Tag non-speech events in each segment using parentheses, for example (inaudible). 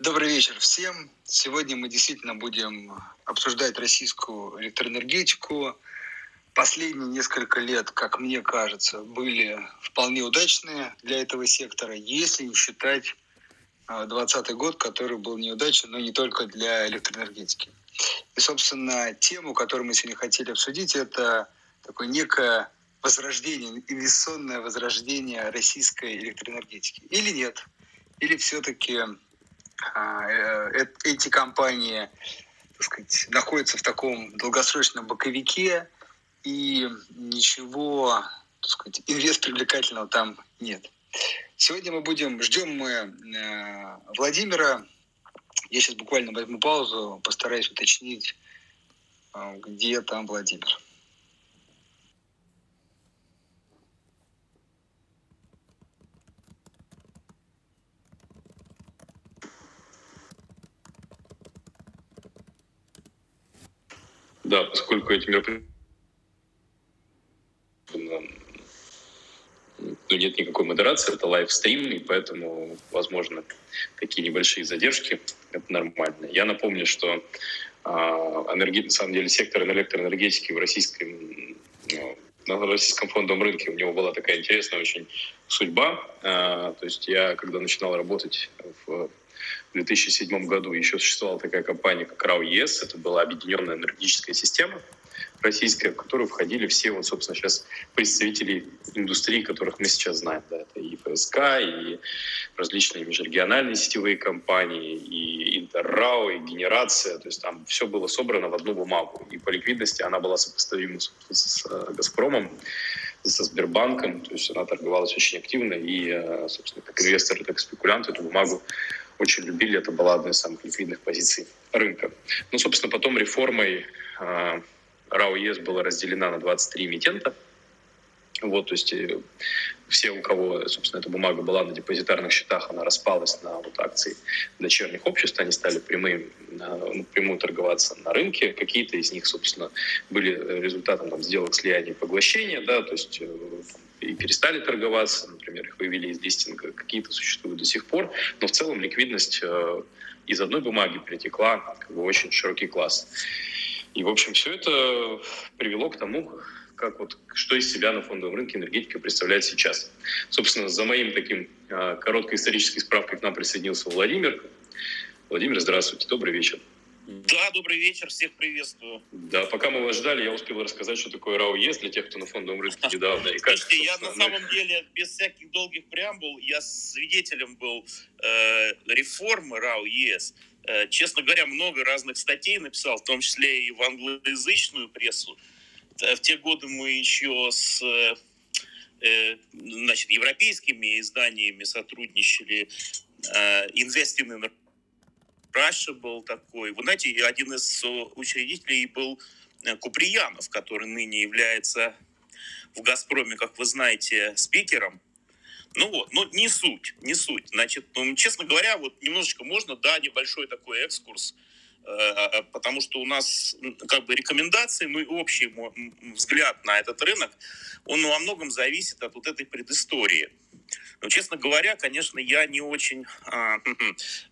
Добрый вечер всем. Сегодня мы действительно будем обсуждать российскую электроэнергетику. Последние несколько лет, как мне кажется, были вполне удачные для этого сектора, если не считать 2020 год, который был неудачен, но не только для электроэнергетики. И, собственно, тему, которую мы сегодня хотели обсудить, это такое некое возрождение, инвестиционное возрождение российской электроэнергетики. Или нет? Или все-таки а, эти компании так сказать, находятся в таком долгосрочном боковике, и ничего так сказать, инвест привлекательного там нет. Сегодня мы будем, ждем мы э, Владимира. Я сейчас буквально возьму паузу, постараюсь уточнить, э, где там Владимир. Да, поскольку эти мероприятия ну, нет никакой модерации, это лайвстрим, и поэтому, возможно, такие небольшие задержки, это нормально. Я напомню, что э, энерги... на самом деле сектор электроэнергетики в российском, ну, на российском фондовом рынке у него была такая интересная очень судьба. Э, то есть я, когда начинал работать в в 2007 году еще существовала такая компания, как РАО ЕС. Это была объединенная энергетическая система российская, в которую входили все, вот, собственно, сейчас представители индустрии, которых мы сейчас знаем. Да, это и ФСК, и различные межрегиональные сетевые компании, и Интеррау, и генерация. То есть там все было собрано в одну бумагу. И по ликвидности она была сопоставима с, с э, «Газпромом», со Сбербанком, то есть она торговалась очень активно, и, э, собственно, как инвесторы, так и спекулянты эту бумагу очень любили. Это была одна из самых ликвидных позиций рынка. Ну, собственно, потом реформой э, РАО ЕС была разделена на 23 эмитента. Вот, то есть э, все, у кого, собственно, эта бумага была на депозитарных счетах, она распалась на вот акции дочерних обществ, они стали прямым, напрямую торговаться на рынке. Какие-то из них, собственно, были результатом там, сделок слияния и поглощения, да, то есть э, и перестали торговаться, например, их вывели из листинга, какие-то существуют до сих пор, но в целом ликвидность э, из одной бумаги перетекла как бы, очень широкий класс. И, в общем, все это привело к тому, как вот, что из себя на фондовом рынке энергетика представляет сейчас. Собственно, за моим таким э, короткой исторической справкой к нам присоединился Владимир. Владимир, здравствуйте, добрый вечер. Да, добрый вечер, всех приветствую. Да, пока мы вас ждали, я успел рассказать, что такое РАО ЕС для тех, кто на фондовом рынке недавно. И как, Слушайте, я на самом деле, без всяких долгих преамбул, я свидетелем был э, реформы РАО ЕС. Э, честно говоря, много разных статей написал, в том числе и в англоязычную прессу. Э, в те годы мы еще с э, значит, европейскими изданиями сотрудничали. Invest in Раша был такой. Вы знаете, один из учредителей был э, Куприянов, который ныне является в «Газпроме», как вы знаете, спикером. Ну вот, но не суть, не суть. Значит, ну, честно говоря, вот немножечко можно, да, небольшой такой экскурс, э, э, потому что у нас как бы рекомендации, ну и общий взгляд на этот рынок, он во многом зависит от вот этой предыстории. Но, честно говоря, конечно, я не очень, а,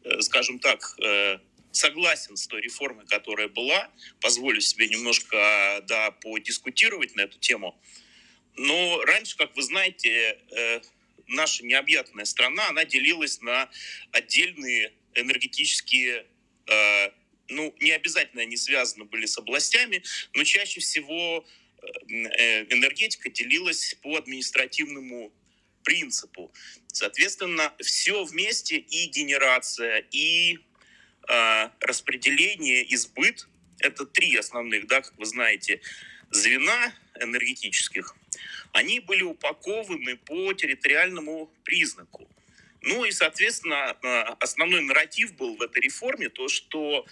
э, скажем так, э, согласен с той реформой, которая была. Позволю себе немножко да, подискутировать на эту тему. Но раньше, как вы знаете, э, наша необъятная страна, она делилась на отдельные энергетические ну, не обязательно они связаны были с областями, но чаще всего энергетика делилась по административному принципу. Соответственно, все вместе и генерация, и э, распределение, и сбыт – это три основных, да, как вы знаете, звена энергетических. Они были упакованы по территориальному признаку. Ну и, соответственно, э, основной нарратив был в этой реформе то, что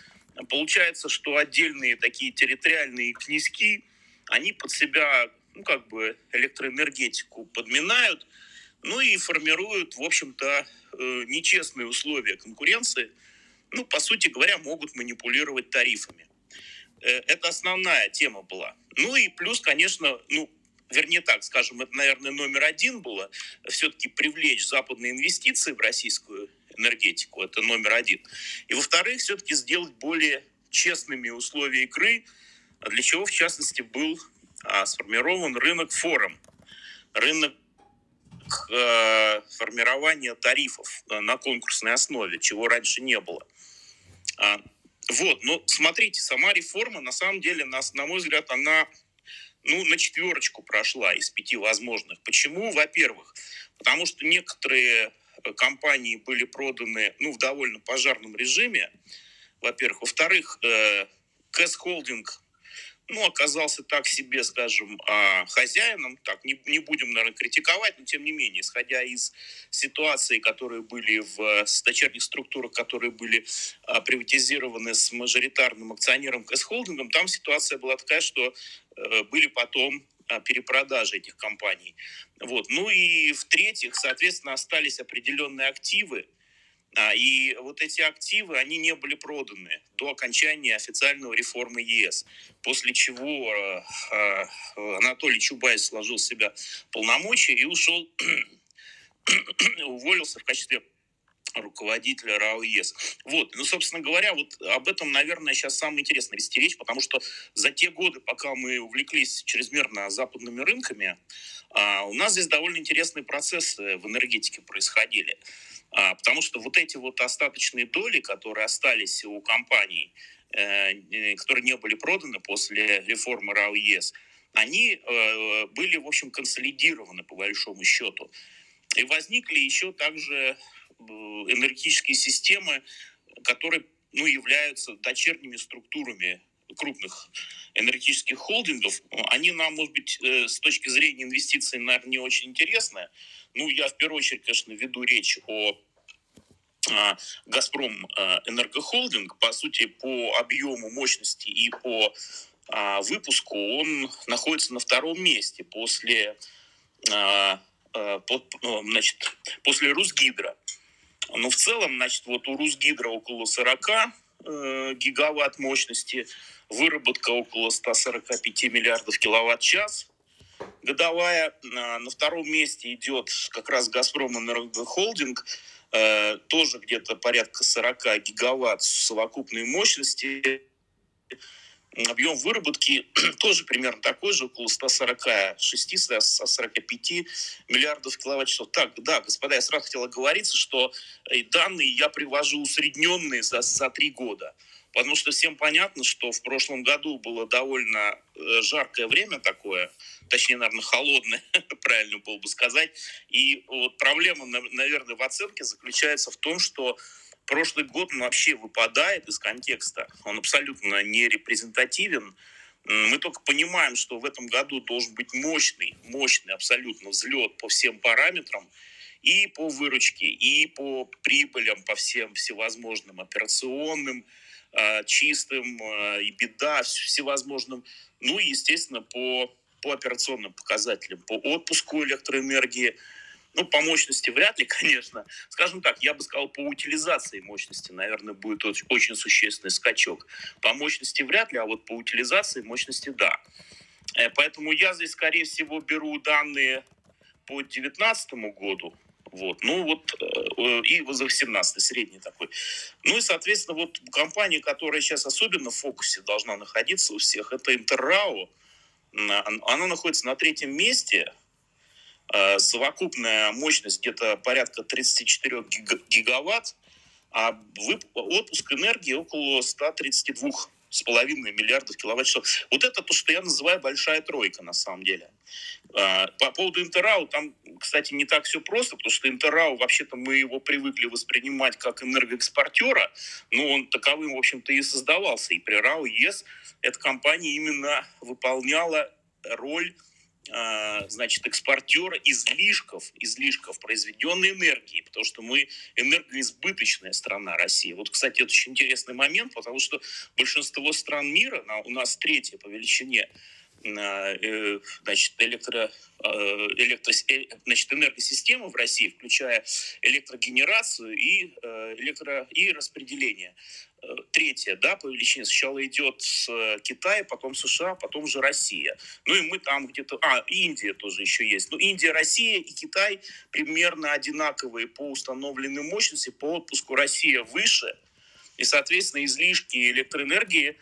получается, что отдельные такие территориальные князьки, они под себя, ну, как бы электроэнергетику подминают, ну и формируют, в общем-то, э, нечестные условия конкуренции, ну, по сути говоря, могут манипулировать тарифами. Э, это основная тема была. Ну и плюс, конечно, ну, вернее так, скажем, это, наверное, номер один было, все-таки привлечь западные инвестиции в российскую энергетику, это номер один. И, во-вторых, все-таки сделать более честными условия игры, для чего, в частности, был а, сформирован рынок форум, рынок э, формирования тарифов э, на конкурсной основе, чего раньше не было. А, вот, но смотрите, сама реформа, на самом деле, на, на мой взгляд, она ну, на четверочку прошла из пяти возможных. Почему? Во-первых, потому что некоторые э, компании были проданы ну, в довольно пожарном режиме, во-первых. Во-вторых, э, Кэс Холдинг ну, оказался так себе, скажем, а, хозяином, так, не, не будем, наверное, критиковать, но тем не менее, исходя из ситуации, которые были в с дочерних структурах, которые были а, приватизированы с мажоритарным акционером КС Холдингом, там ситуация была такая, что а, были потом а, перепродажи этих компаний. Вот. Ну и в-третьих, соответственно, остались определенные активы, и вот эти активы, они не были проданы до окончания официального реформы ЕС, после чего э, э, Анатолий Чубайс сложил с себя полномочия и ушел, (clears throat) уволился в качестве руководителя РАО ЕС. Вот, ну, собственно говоря, вот об этом, наверное, сейчас самое интересное вести речь, потому что за те годы, пока мы увлеклись чрезмерно западными рынками, а, у нас здесь довольно интересные процессы в энергетике происходили. А, потому что вот эти вот остаточные доли, которые остались у компаний, э, э, которые не были проданы после реформы РАО ЕС, они э, были, в общем, консолидированы по большому счету. И возникли еще также энергетические системы, которые ну, являются дочерними структурами крупных энергетических холдингов. Они нам, может быть, с точки зрения инвестиций, наверное, не очень интересны, ну, я в первую очередь, конечно, веду речь о а, Газпром а, Энергохолдинг, по сути, по объему мощности и по а, выпуску он находится на втором месте после, значит, после Русгидро. Но в целом, значит, вот у Русгидро около 40 э, гигаватт мощности, выработка около 145 миллиардов киловатт-час годовая. На втором месте идет как раз Газпром Энергохолдинг, э, тоже где-то порядка 40 гигаватт совокупной мощности. Объем выработки (clears throat) тоже примерно такой же, около 146-145 миллиардов киловатт-часов. Так, да, господа, я сразу хотел оговориться, что э, данные я привожу усредненные за, за три года. Потому что всем понятно, что в прошлом году было довольно э, жаркое время такое, точнее, наверное, холодное, (laughs) правильно было бы сказать. И вот проблема, наверное, в оценке заключается в том, что прошлый год он вообще выпадает из контекста. Он абсолютно не репрезентативен. Мы только понимаем, что в этом году должен быть мощный, мощный абсолютно взлет по всем параметрам и по выручке, и по прибылям, по всем всевозможным операционным, Э, чистым, э, и беда всевозможным. Ну и, естественно, по, по операционным показателям, по отпуску электроэнергии, ну, по мощности вряд ли, (laughs) конечно. Скажем так, я бы сказал, по утилизации мощности, наверное, будет очень, существенный скачок. По мощности вряд ли, а вот по утилизации мощности да. Э, поэтому я здесь, скорее всего, беру данные по 2019 году, вот. Ну вот э, и за 18 средний такой. Ну и, соответственно, вот компания, которая сейчас особенно в фокусе должна находиться у всех, это Интеррау. Она находится на третьем месте. Э, совокупная мощность где-то порядка 34 гигаватт, а отпуск энергии около 132 с половиной миллиардов киловатт-часов. Вот это то, что я называю большая тройка на самом деле. А, по поводу Интеррау, там, кстати, не так все просто, потому что Интеррау, вообще-то мы его привыкли воспринимать как энергоэкспортера, но он таковым, в общем-то, и создавался. И при РАО ЕС эта компания именно выполняла роль а, значит, экспортера излишков, излишков произведенной энергии, потому что мы энергоизбыточная страна России. Вот, кстати, это очень интересный момент, потому что большинство стран мира, у нас третья по величине, значит, электро, э, электро, э, значит, энергосистемы в России, включая электрогенерацию и, электро, и распределение. третья, да, по величине. Сначала идет э, Китай, потом США, потом же Россия. Ну и мы там где-то... А, Индия тоже еще есть. Ну, Индия, Россия и Китай примерно одинаковые по установленной мощности. По отпуску Россия выше. И, соответственно, излишки электроэнергии э,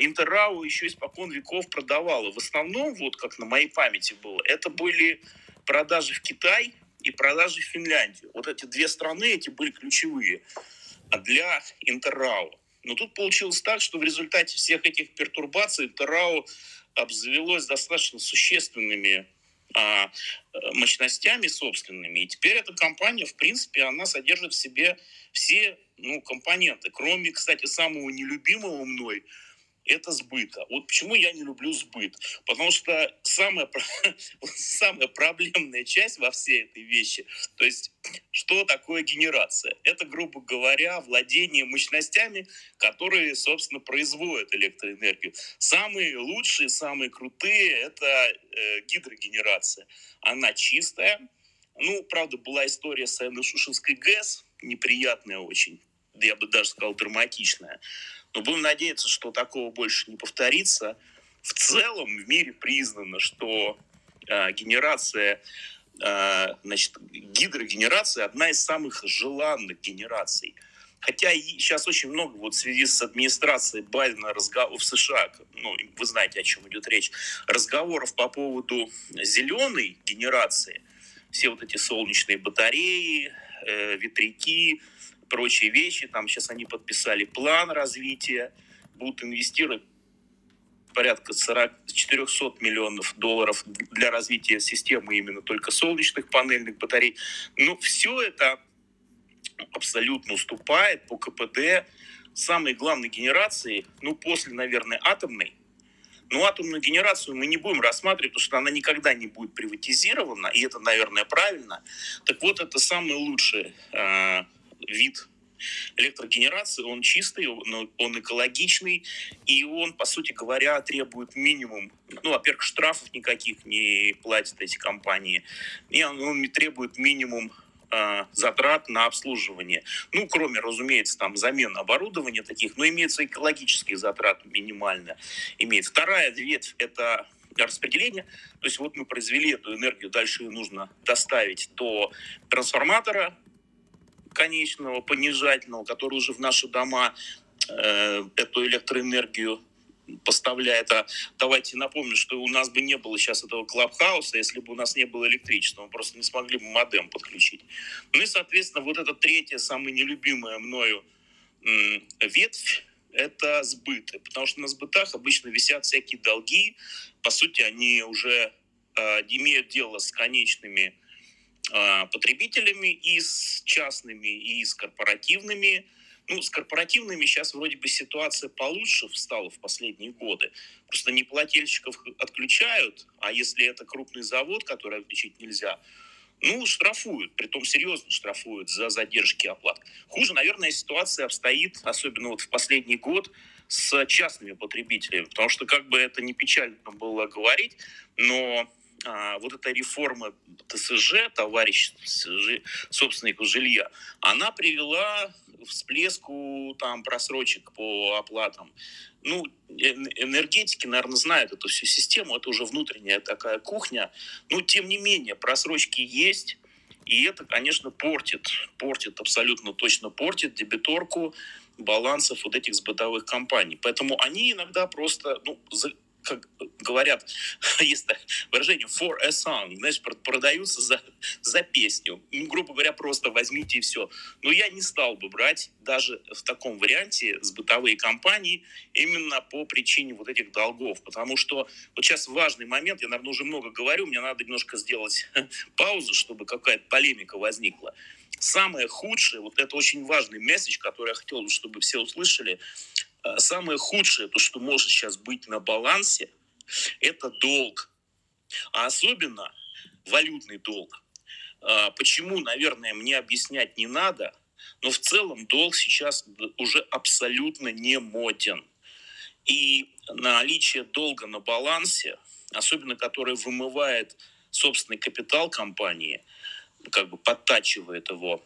Интеррау еще испокон веков продавала. В основном, вот как на моей памяти было, это были продажи в Китай и продажи в Финляндию. Вот эти две страны, эти были ключевые для Интеррау. Но тут получилось так, что в результате всех этих пертурбаций Интеррау обзавелось достаточно существенными а, мощностями собственными. И теперь эта компания, в принципе, она содержит в себе все ну, компоненты. Кроме, кстати, самого нелюбимого мной – это сбыта. Вот почему я не люблю сбыт. Потому что самая, (laughs) самая проблемная часть во всей этой вещи, то есть что такое генерация? Это, грубо говоря, владение мощностями, которые, собственно, производят электроэнергию. Самые лучшие, самые крутые – это э, гидрогенерация. Она чистая. Ну, правда, была история с Айно-Шушинской ГЭС, неприятная очень, я бы даже сказал, драматичная. Но будем надеяться, что такого больше не повторится. В целом в мире признано, что э, генерация, э, значит, гидрогенерация одна из самых желанных генераций. Хотя сейчас очень много вот в связи с администрацией Байдена разговоров в США, ну, вы знаете, о чем идет речь, разговоров по поводу зеленой генерации, все вот эти солнечные батареи, э, ветряки, прочие вещи. Там сейчас они подписали план развития, будут инвестировать порядка 40, 400 миллионов долларов для развития системы именно только солнечных панельных батарей. Но все это абсолютно уступает по КПД самой главной генерации, ну, после, наверное, атомной. Но атомную генерацию мы не будем рассматривать, потому что она никогда не будет приватизирована, и это, наверное, правильно. Так вот, это самый лучший э, вид электрогенерации, он чистый, он, он экологичный, и он, по сути говоря, требует минимум, ну, во-первых, штрафов никаких не платят эти компании, и он, он требует минимум а, затрат на обслуживание. Ну, кроме, разумеется, там замены оборудования таких, но имеются экологические затраты минимально. Имеет. Вторая ветвь – это распределение. То есть вот мы произвели эту энергию, дальше ее нужно доставить до трансформатора, конечного, понижательного, который уже в наши дома э, эту электроэнергию поставляет. А давайте напомню, что у нас бы не было сейчас этого клабхауса, если бы у нас не было электричества. Мы просто не смогли бы модем подключить. Ну и, соответственно, вот эта третья, самая нелюбимая мною ветвь, это сбыты. Потому что на сбытах обычно висят всякие долги. По сути, они уже э, имеют дело с конечными потребителями и с частными, и с корпоративными. Ну, с корпоративными сейчас вроде бы ситуация получше стала в последние годы. Просто неплательщиков отключают, а если это крупный завод, который отключить нельзя, ну, штрафуют, притом серьезно штрафуют за задержки оплат. Хуже, наверное, ситуация обстоит, особенно вот в последний год, с частными потребителями, потому что как бы это не печально было говорить, но а, вот эта реформа ТСЖ, товарищ собственнику жилья, она привела всплеску там просрочек по оплатам. Ну, энергетики, наверное, знают эту всю систему, это уже внутренняя такая кухня. Но, тем не менее, просрочки есть, и это, конечно, портит, портит, абсолютно точно портит дебиторку балансов вот этих сбытовых компаний. Поэтому они иногда просто, ну, как говорят, (laughs) есть выражение for a song, знаешь, продаются за, за песню. Ну, грубо говоря, просто возьмите и все. Но я не стал бы брать даже в таком варианте с бытовые компании именно по причине вот этих долгов. Потому что вот сейчас важный момент, я, наверное, уже много говорю, мне надо немножко сделать (laughs) паузу, чтобы какая-то полемика возникла. Самое худшее, вот это очень важный месседж, который я хотел, чтобы все услышали, самое худшее, то, что может сейчас быть на балансе, это долг. А особенно валютный долг. Э, почему, наверное, мне объяснять не надо, но в целом долг сейчас уже абсолютно не моден. И наличие долга на балансе, особенно который вымывает собственный капитал компании, как бы подтачивает его,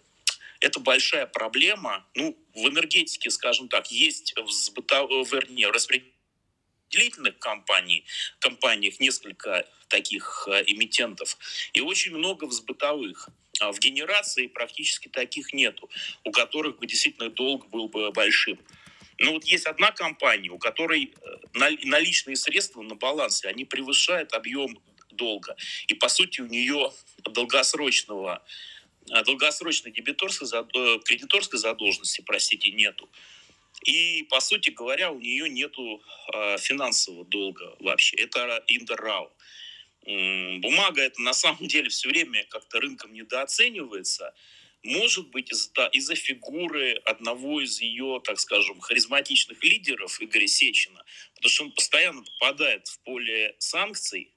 это большая проблема, ну, в энергетике, скажем так, есть в, сбыто, вернее, распределительных компаний, компаниях несколько таких э, эмитентов и очень много в бытовых. А в генерации практически таких нету, у которых бы действительно долг был бы большим. Но вот есть одна компания, у которой э, наличные средства на балансе, они превышают объем долга. И, по сути, у нее долгосрочного э, долгосрочной дебиторской, кредиторской задолженности, простите, нету. И, по сути говоря, у нее нету э, финансового долга вообще. Это Интеррау. Бумага это на самом деле все время как-то рынком недооценивается. Может быть, из-за из фигуры одного из ее, так скажем, харизматичных лидеров, Игоря Сечина, потому что он постоянно попадает в поле санкций,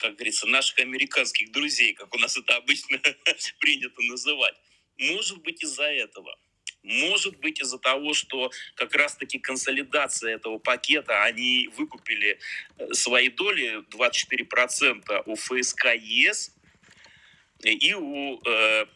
как говорится, наших американских друзей, как у нас это обычно (laughs) принято называть. Может быть, из-за этого. Может быть из-за того, что как раз-таки консолидация этого пакета, они выкупили э, свои доли 24% у ФСК ЕС и у э,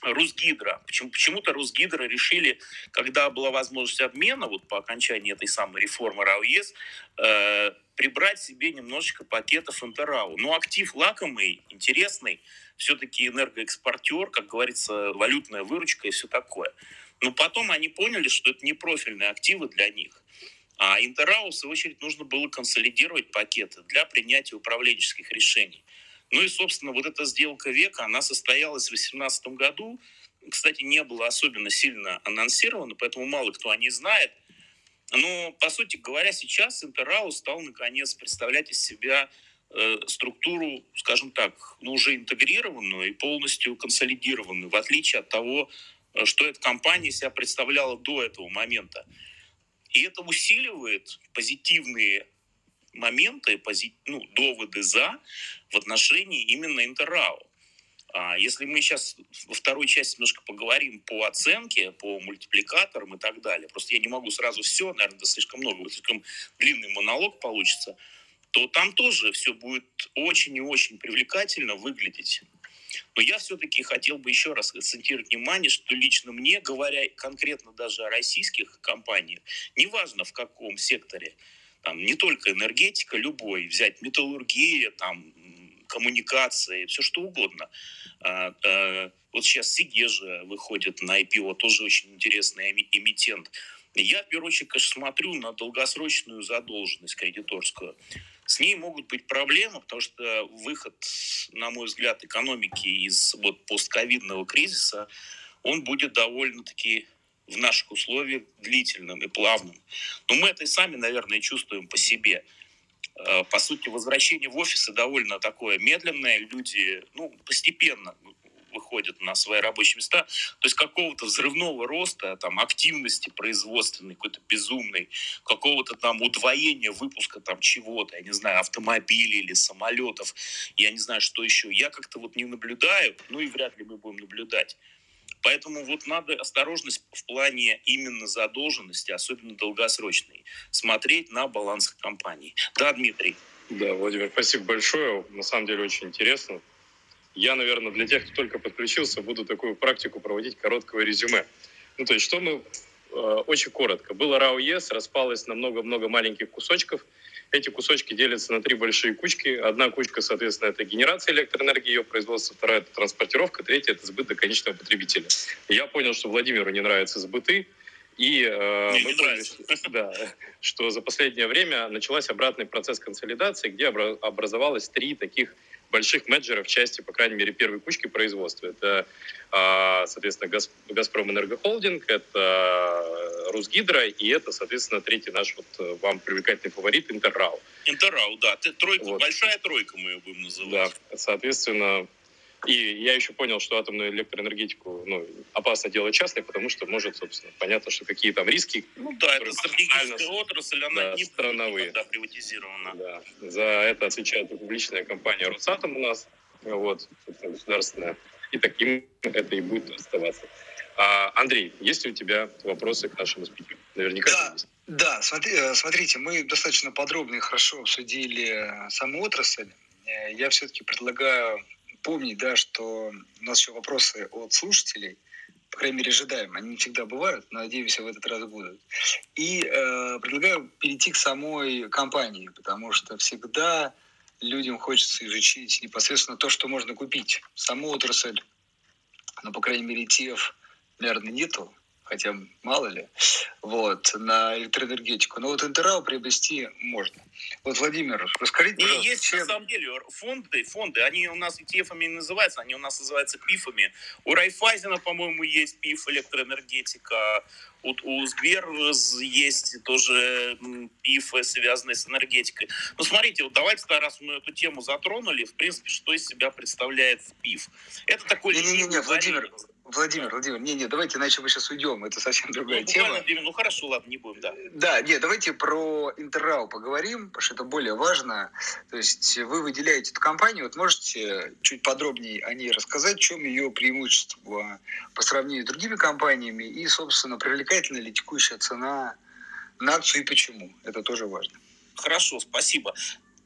Русгидро. Почему, почему-то Русгидро решили, когда была возможность обмена, вот по окончании этой самой реформы РАОЕС, э, прибрать себе немножечко пакетов Интеррау. Но актив лакомый, интересный, все-таки энергоэкспортер, как говорится, валютная выручка и все такое. Но потом они поняли, что это не профильные активы для них. А Интеррау, в свою очередь, нужно было консолидировать пакеты для принятия управленческих решений. Ну и, собственно, вот эта сделка века, она состоялась в 2018 году. Кстати, не было особенно сильно анонсировано, поэтому мало кто о ней знает. Но, по сути говоря, сейчас Интеррау стал, наконец, представлять из себя Э, структуру, скажем так, ну, уже интегрированную и полностью консолидированную, в отличие от того, э, что эта компания себя представляла до этого момента. И это усиливает позитивные моменты, пози, ну, доводы за в отношении именно Интеррау. А если мы сейчас во второй части немножко поговорим по оценке, по мультипликаторам и так далее, просто я не могу сразу все, наверное, это слишком много, слишком длинный монолог получится – то там тоже все будет очень и очень привлекательно выглядеть. Но я все-таки хотел бы еще раз акцентировать внимание, что лично мне, говоря конкретно даже о российских компаниях, неважно в каком секторе, там не только энергетика, любой, взять металлургия, там коммуникации, все что угодно. А, а, вот сейчас Сигежа выходит на IPO, тоже очень интересный эмитент. Я, в первую очередь, конечно, смотрю на долгосрочную задолженность кредиторскую. С ней могут быть проблемы, потому что выход, на мой взгляд, экономики из вот, постковидного кризиса, он будет довольно-таки в наших условиях длительным и плавным. Но мы это и сами, наверное, чувствуем по себе. Э, по сути, возвращение в офисы довольно такое медленное. Люди ну, постепенно выходят на свои рабочие места. То есть какого-то взрывного роста, там, активности производственной, какой-то безумной, какого-то там удвоения выпуска там чего-то, я не знаю, автомобилей или самолетов, я не знаю, что еще. Я как-то вот не наблюдаю, ну и вряд ли мы будем наблюдать. Поэтому вот надо осторожность в плане именно задолженности, особенно долгосрочной, смотреть на баланс компании. Да, Дмитрий? Да, Владимир, спасибо большое. На самом деле очень интересно. Я, наверное, для тех, кто только подключился, буду такую практику проводить короткого резюме. Ну, то есть, что мы э, очень коротко. Было РАО ЕС, распалось на много-много маленьких кусочков. Эти кусочки делятся на три большие кучки. Одна кучка, соответственно, это генерация электроэнергии, ее производство. Вторая – это транспортировка. Третья – это сбыт до конечного потребителя. я понял, что Владимиру не нравятся сбыты. И э, мы что, (laughs) да, что за последнее время началась обратный процесс консолидации, где образовалось три таких больших менеджеров части, по крайней мере, первой кучки производства. Это, а, соответственно, «Газпром Энергохолдинг», это «Русгидро», и это, соответственно, третий наш вот э, вам привлекательный фаворит «Интеррау». «Интеррау», да. Тройка, вот. Большая тройка мы ее будем называть. Да, соответственно, и я еще понял, что атомную электроэнергетику ну, опасно делать частной, потому что может, собственно, понятно, что какие там риски. Ну да, это стратегическая отрасль, она да, не страновые. Да, приватизирована. Да. За это отвечает публичная компания Росатом у нас, вот, государственная. И таким это и будет оставаться. А, Андрей, есть ли у тебя вопросы к нашему спикеру? Наверняка да. есть. Да, смотри, э, смотрите, мы достаточно подробно и хорошо обсудили саму отрасль. Э, я все-таки предлагаю помнить, да, что у нас еще вопросы от слушателей, по крайней мере, ожидаем. Они не всегда бывают, но, надеемся, в этот раз будут. И э, предлагаю перейти к самой компании, потому что всегда людям хочется изучить непосредственно то, что можно купить. Саму отрасль, ну, по крайней мере, ТИЭФ, наверное, нету, хотя мало ли, вот, на электроэнергетику. Но вот Интерау приобрести можно. Вот, Владимир, расскажите, И есть, чем... на самом деле, фонды, фонды, они у нас ETF-ами не называются, они у нас называются ПИФами. У Райфайзена, по-моему, есть ПИФ электроэнергетика, у, у Сбер есть тоже ПИФы, связанные с энергетикой. Ну, смотрите, вот давайте, раз мы эту тему затронули, в принципе, что из себя представляет ПИФ. Это такой... Не-не-не, Владимир, Владимир, Владимир, не-не, давайте иначе мы сейчас уйдем, это совсем другая ну, тема. Ну хорошо, ладно, не будем, да. Да, нет, давайте про Интеррау поговорим, потому что это более важно. То есть вы выделяете эту компанию, вот можете чуть подробнее о ней рассказать, в чем ее преимущество по сравнению с другими компаниями и, собственно, привлекательна ли текущая цена на акцию и почему. Это тоже важно. Хорошо, спасибо.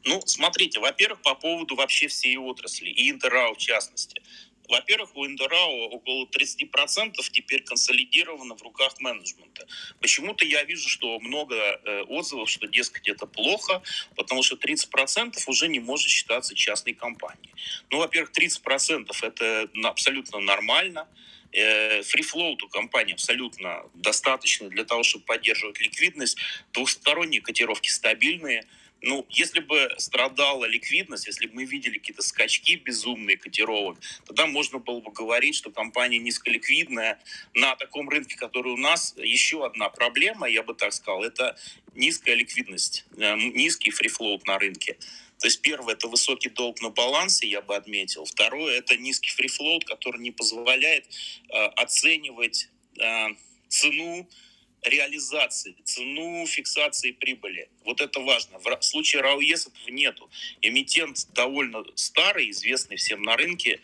Ну, смотрите, во-первых, по поводу вообще всей отрасли, и Интеррау в частности. Во-первых, у Индорао около 30% теперь консолидировано в руках менеджмента. Почему-то я вижу, что много э, отзывов, что, дескать, это плохо, потому что 30% уже не может считаться частной компанией. Ну, во-первых, 30% это абсолютно нормально. Фрифлоут у компании абсолютно достаточно для того, чтобы поддерживать ликвидность. Двухсторонние котировки стабильные – ну, если бы страдала ликвидность, если бы мы видели какие-то скачки безумные котировок, тогда можно было бы говорить, что компания низколиквидная на таком рынке, который у нас. Еще одна проблема, я бы так сказал, это низкая ликвидность, э, низкий фрифлоут на рынке. То есть первое – это высокий долг на балансе, я бы отметил. Второе – это низкий фрифлоут, который не позволяет э, оценивать э, цену реализации, цену фиксации прибыли. Вот это важно. В случае РАОЕС этого нету. Эмитент довольно старый, известный всем на рынке.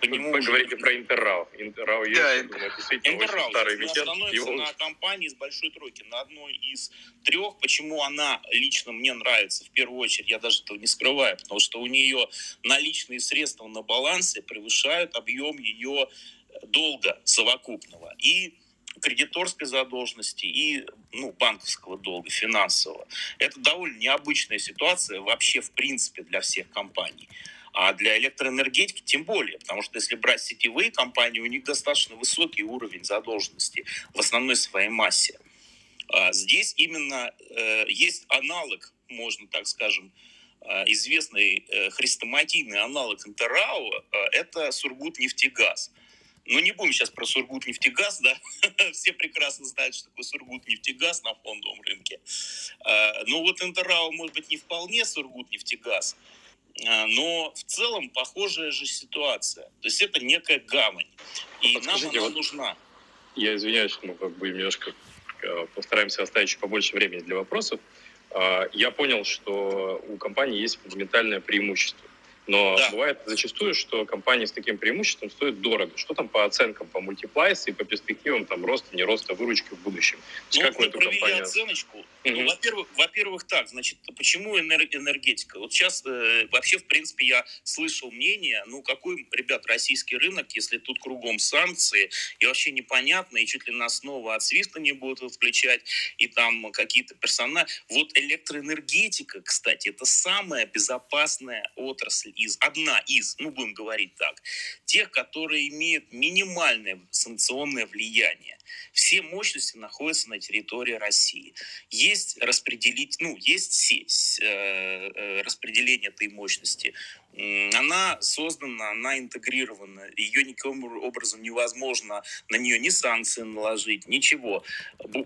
По нему Вы уже... говорите про Интеррау. Интеррау есть, да, действительно Интеррау, очень старый эмитент. становится его... на компании с большой тройки, на одной из трех. Почему она лично мне нравится, в первую очередь, я даже этого не скрываю, потому что у нее наличные средства на балансе превышают объем ее долга совокупного. И кредиторской задолженности и ну, банковского долга, финансового. Это довольно необычная ситуация вообще в принципе для всех компаний. А для электроэнергетики тем более, потому что если брать сетевые компании, у них достаточно высокий уровень задолженности в основной своей массе. А здесь именно э, есть аналог, можно так скажем, э, известный э, хрестоматийный аналог Интерау, это Сургут-нефтегаз. Ну, не будем сейчас про Сургут-нефтегаз, да, (laughs) все прекрасно знают, что такое Сургут-нефтегаз на фондовом рынке. А, ну, вот Интерау, может быть, не вполне Сургут-нефтегаз, а, но в целом похожая же ситуация. То есть это некая гавань, и Подскажите, нам она вот нужна. Я извиняюсь, мы как бы немножко постараемся оставить еще побольше времени для вопросов. А, я понял, что у компании есть фундаментальное преимущество. Но да. бывает зачастую, что компании с таким преимуществом стоят дорого. Что там по оценкам, по мультиплайсу и по перспективам там роста, не роста выручки в будущем? Ну, как мы провели компанию... оценочку. Угу. Ну, во-первых, во-первых, так, значит, почему энергетика? Вот сейчас э, вообще, в принципе, я слышал мнение, ну, какой, ребят, российский рынок, если тут кругом санкции, и вообще непонятно, и чуть ли нас снова от свиста не будут включать, и там какие-то персонажи. Вот электроэнергетика, кстати, это самая безопасная отрасль из, одна из, ну будем говорить так, тех, которые имеют минимальное санкционное влияние. Все мощности находятся на территории России. Есть распределить, ну, есть сеть э, э, распределения этой мощности она создана, она интегрирована, ее никаким образом невозможно на нее ни санкции наложить, ничего.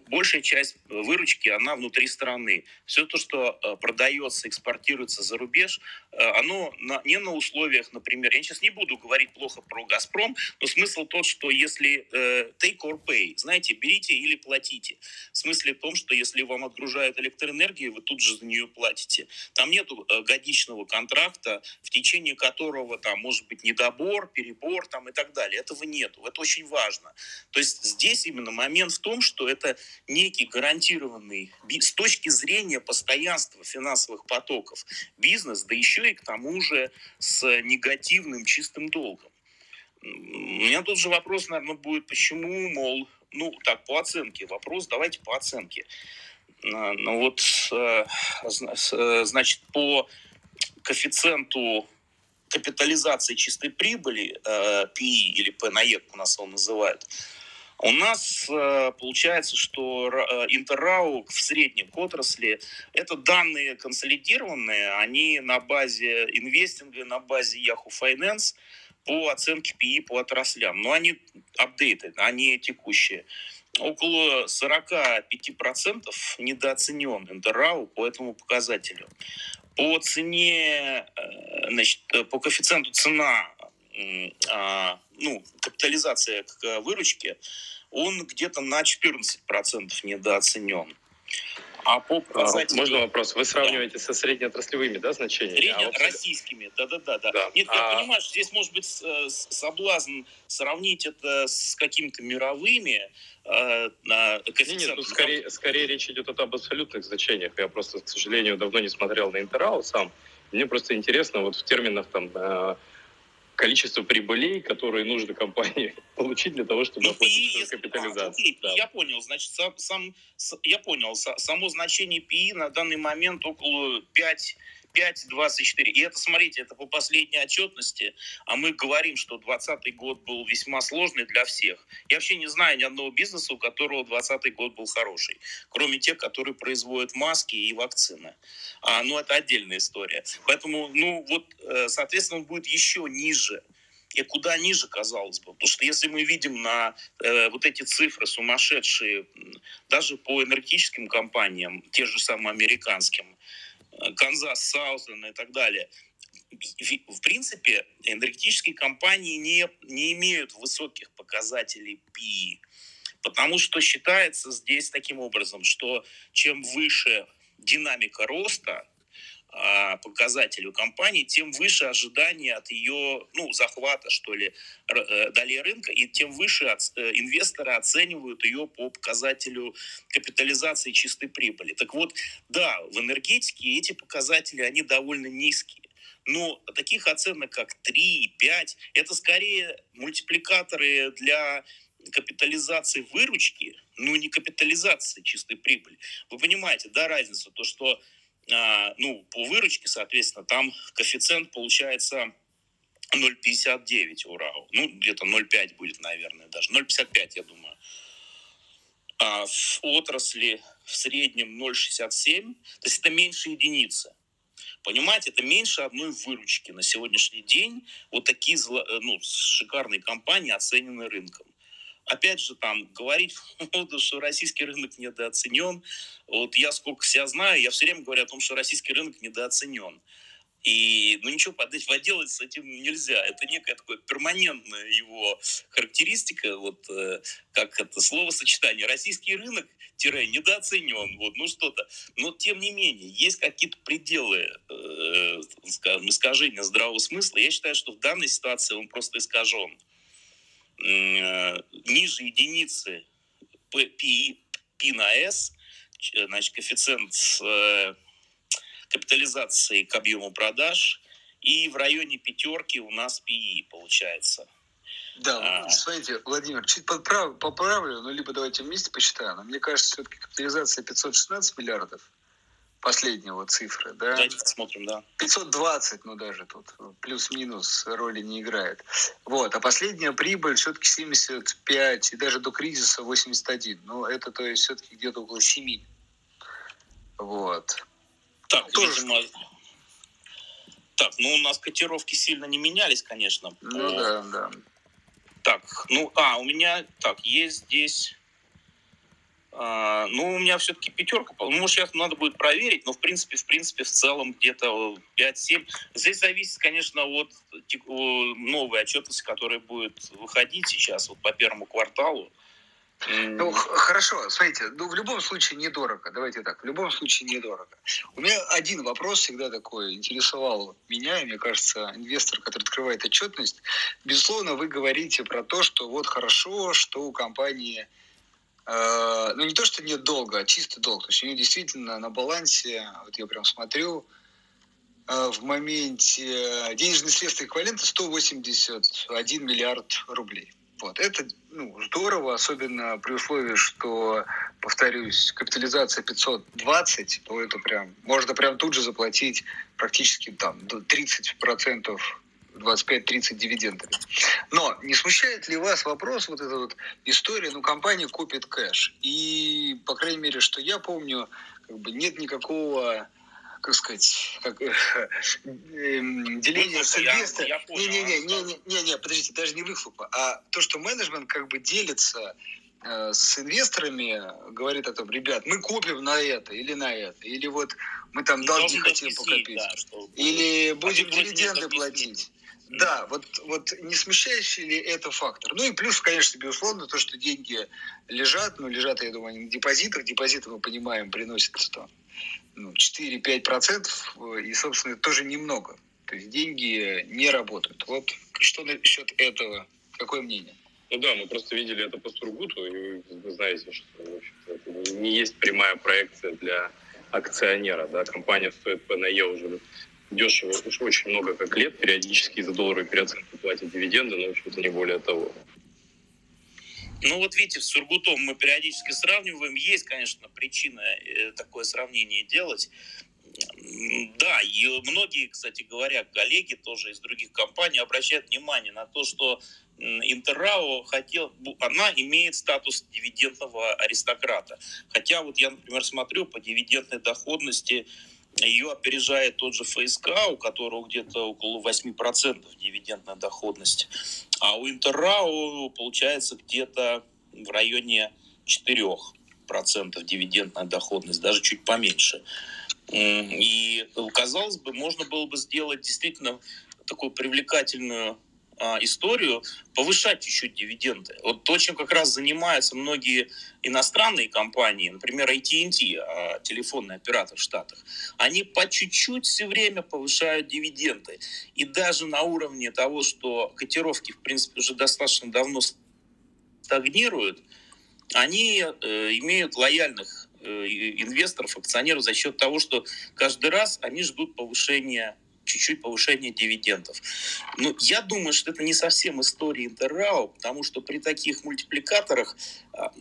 Большая часть выручки, она внутри страны. Все то, что э, продается, экспортируется за рубеж, э, оно на, не на условиях, например, я сейчас не буду говорить плохо про «Газпром», но смысл тот, что если э, take or pay, знаете, берите или платите. В смысле в том, что если вам отгружают электроэнергию, вы тут же за нее платите. Там нет годичного контракта в течение течение которого там может быть недобор, перебор там и так далее. Этого нету. Это очень важно. То есть здесь именно момент в том, что это некий гарантированный с точки зрения постоянства финансовых потоков бизнес, да еще и к тому же с негативным чистым долгом. У меня тут же вопрос, наверное, будет, почему, мол, ну, так, по оценке вопрос, давайте по оценке. А, ну вот, э, э, значит, по коэффициенту капитализации чистой прибыли, PE э, или P на E, у нас его называют, у нас получается, что Интеррау в среднем к отрасли это данные консолидированные, они на базе инвестинга, на базе Yahoo Finance по оценке PE по отраслям. Но они апдейты, они текущие около 45% недооценен Интеррау по этому показателю. По цене, э, значит, по коэффициенту цена, а, ну, капитализация к выручке, он где-то на 14% недооценен. А по показателям... Можно вопрос? Вы сравниваете да. со среднеотраслевыми да, значениями? Среднероссийскими, а да-да-да. да. Нет, а... я понимаю, что здесь может быть э, соблазн сравнить это с какими-то мировыми э, коэффициентами. Нет, скорее, скорее речь идет об абсолютных значениях. Я просто, к сожалению, давно не смотрел на Интерал сам. Мне просто интересно вот в терминах там э, количество прибылей, которые нужно компании (laughs) получить для того, чтобы ну, оплатить свою капитализацию. окей, да. Я понял, значит, сам, сам, я понял, само значение PI на данный момент около 5 5,24. И это, смотрите, это по последней отчетности, а мы говорим, что 2020 год был весьма сложный для всех. Я вообще не знаю ни одного бизнеса, у которого 2020 год был хороший, кроме тех, которые производят маски и вакцины. А, ну, это отдельная история. Поэтому, ну, вот, э, соответственно, он будет еще ниже и куда ниже, казалось бы. Потому что если мы видим на э, вот эти цифры сумасшедшие, даже по энергетическим компаниям, те же самые американским, Канзас, Саузен и так далее. В принципе, энергетические компании не, не имеют высоких показателей PE, потому что считается здесь таким образом, что чем выше динамика роста, показателю компании, тем выше ожидания от ее ну, захвата, что ли, э, долей рынка, и тем выше э, инвесторы оценивают ее по показателю капитализации чистой прибыли. Так вот, да, в энергетике эти показатели, они довольно низкие. Но таких оценок, как 3, 5, это скорее мультипликаторы для капитализации выручки, но не капитализации чистой прибыли. Вы понимаете, да, разницу? То, что а, ну, по выручке, соответственно, там коэффициент получается 0,59 у РАО. Ну, где-то 0,5 будет, наверное, даже. 0,55, я думаю. А в отрасли в среднем 0,67. То есть это меньше единицы. Понимаете, это меньше одной выручки на сегодняшний день. Вот такие ну, шикарные компании оценены рынком опять же, там, говорить, (laughs) что российский рынок недооценен. Вот я сколько себя знаю, я все время говорю о том, что российский рынок недооценен. И, ну, ничего (laughs) поделать с этим нельзя. Это некая такая перманентная его характеристика, вот э, как это словосочетание. Российский рынок тире недооценен, вот, ну что-то. Но, тем не менее, есть какие-то пределы, э, скажем, искажения здравого смысла. Я считаю, что в данной ситуации он просто искажен. Э, ниже единицы P, P на S, значит, коэффициент э, капитализации к объему продаж, и в районе пятерки у нас PE получается. Да, а, смотрите, Владимир, чуть поправ, поправлю, ну, либо давайте вместе посчитаем. Но мне кажется, все-таки капитализация 516 миллиардов, последние вот цифры, да? Давайте посмотрим, да. 520, ну даже тут плюс-минус роли не играет. Вот, а последняя прибыль все-таки 75, и даже до кризиса 81. Ну, это то есть все-таки где-то около 7. Вот. Так, Тоже... видимо... Так, ну у нас котировки сильно не менялись, конечно. Ну по... да, да. Так, ну, а, у меня, так, есть здесь а, ну, у меня все-таки пятерка. Ну, может, сейчас надо будет проверить, но, в принципе, в принципе, в целом где-то 5-7. Здесь зависит, конечно, от новой отчетности, которая будет выходить сейчас вот по первому кварталу. Ну, хорошо, смотрите, ну, в любом случае недорого, давайте так, в любом случае недорого. У меня один вопрос всегда такой интересовал меня, и мне кажется, инвестор, который открывает отчетность, безусловно, вы говорите про то, что вот хорошо, что у компании Э, ну не то, что нет долга, а чисто долг. То есть у нее действительно на балансе, вот я прям смотрю, в моменте денежные средства эквивалента 181 миллиард рублей. Вот. Это ну, здорово, особенно при условии, что, повторюсь, капитализация 520, то это прям, можно прям тут же заплатить практически там 30% 25-30 дивидендами. Но не смущает ли вас вопрос, вот эта вот история, ну, компания купит кэш. И, по крайней мере, что я помню, как бы нет никакого как сказать, как, э, э, деление с инвестором. Не-не-не, подождите, даже не выхлопа, а то, что менеджмент как бы делится э, с инвесторами, говорит о том, ребят, мы купим на это или на это, или вот мы там долги хотим покопить, да, что... или будем дивиденды платить. Да, вот, вот не смещающий ли это фактор? Ну и плюс, конечно, безусловно, то, что деньги лежат, ну лежат, я думаю, на депозитах. Депозиты, мы понимаем, приносят что? ну, 4-5%, э, и, собственно, это тоже немного. То есть деньги не работают. Вот что насчет этого? Какое мнение? Ну да, мы просто видели это по Сургуту, и вы знаете, что это не есть прямая проекция для акционера. Да? Компания стоит по НАЕ уже дешево, уж очень много как лет, периодически из-за долларовой переоценки платят дивиденды, но, общем-то, не более того. Ну вот видите, с Сургутом мы периодически сравниваем. Есть, конечно, причина э, такое сравнение делать. Да, и многие, кстати говоря, коллеги тоже из других компаний обращают внимание на то, что Интеррао хотел, она имеет статус дивидендного аристократа. Хотя вот я, например, смотрю по дивидендной доходности ее опережает тот же ФСК, у которого где-то около 8% дивидендная доходность. А у Интеррау получается где-то в районе 4% дивидендная доходность, даже чуть поменьше. И, казалось бы, можно было бы сделать действительно такую привлекательную а, историю, повышать чуть-чуть дивиденды. Вот то, чем как раз занимаются многие иностранные компании, например, AT&T, а, телефонный оператор в Штатах, они по чуть-чуть все время повышают дивиденды. И даже на уровне того, что котировки, в принципе, уже достаточно давно стагнируют, они э, имеют лояльных э, инвесторов, акционеров за счет того, что каждый раз они ждут повышения чуть-чуть повышение дивидендов. Но я думаю, что это не совсем история Интеррау, потому что при таких мультипликаторах а,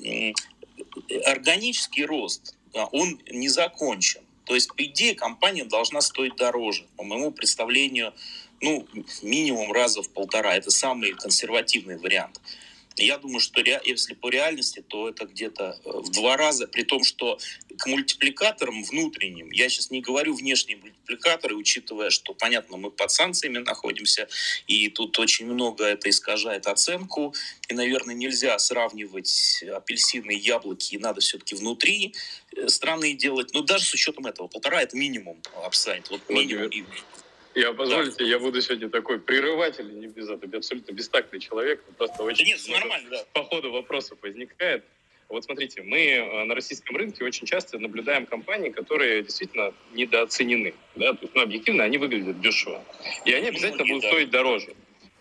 органический рост, а, он не закончен. То есть, по идее, компания должна стоить дороже, по моему представлению, ну, минимум раза в полтора. Это самый консервативный вариант. Я думаю, что если по реальности, то это где-то э, в два раза, при том, что к мультипликаторам внутренним, я сейчас не говорю внешние мультипликаторы, учитывая, что, понятно, мы под санкциями находимся, и тут очень много это искажает оценку, и, наверное, нельзя сравнивать апельсины и яблоки, и надо все-таки внутри э, страны делать, но даже с учетом этого, полтора — это минимум апсайд, вот минимум. Я позволите, да. я буду сегодня такой прерыватель, не без этого, абсолютно бестактный человек, просто очень да нет, нормально, да. по ходу вопросов возникает. Вот смотрите, мы э, на российском рынке очень часто наблюдаем компании, которые действительно недооценены. Да? То есть, ну, объективно, они выглядят дешево. И они обязательно Многие, будут да. стоить дороже.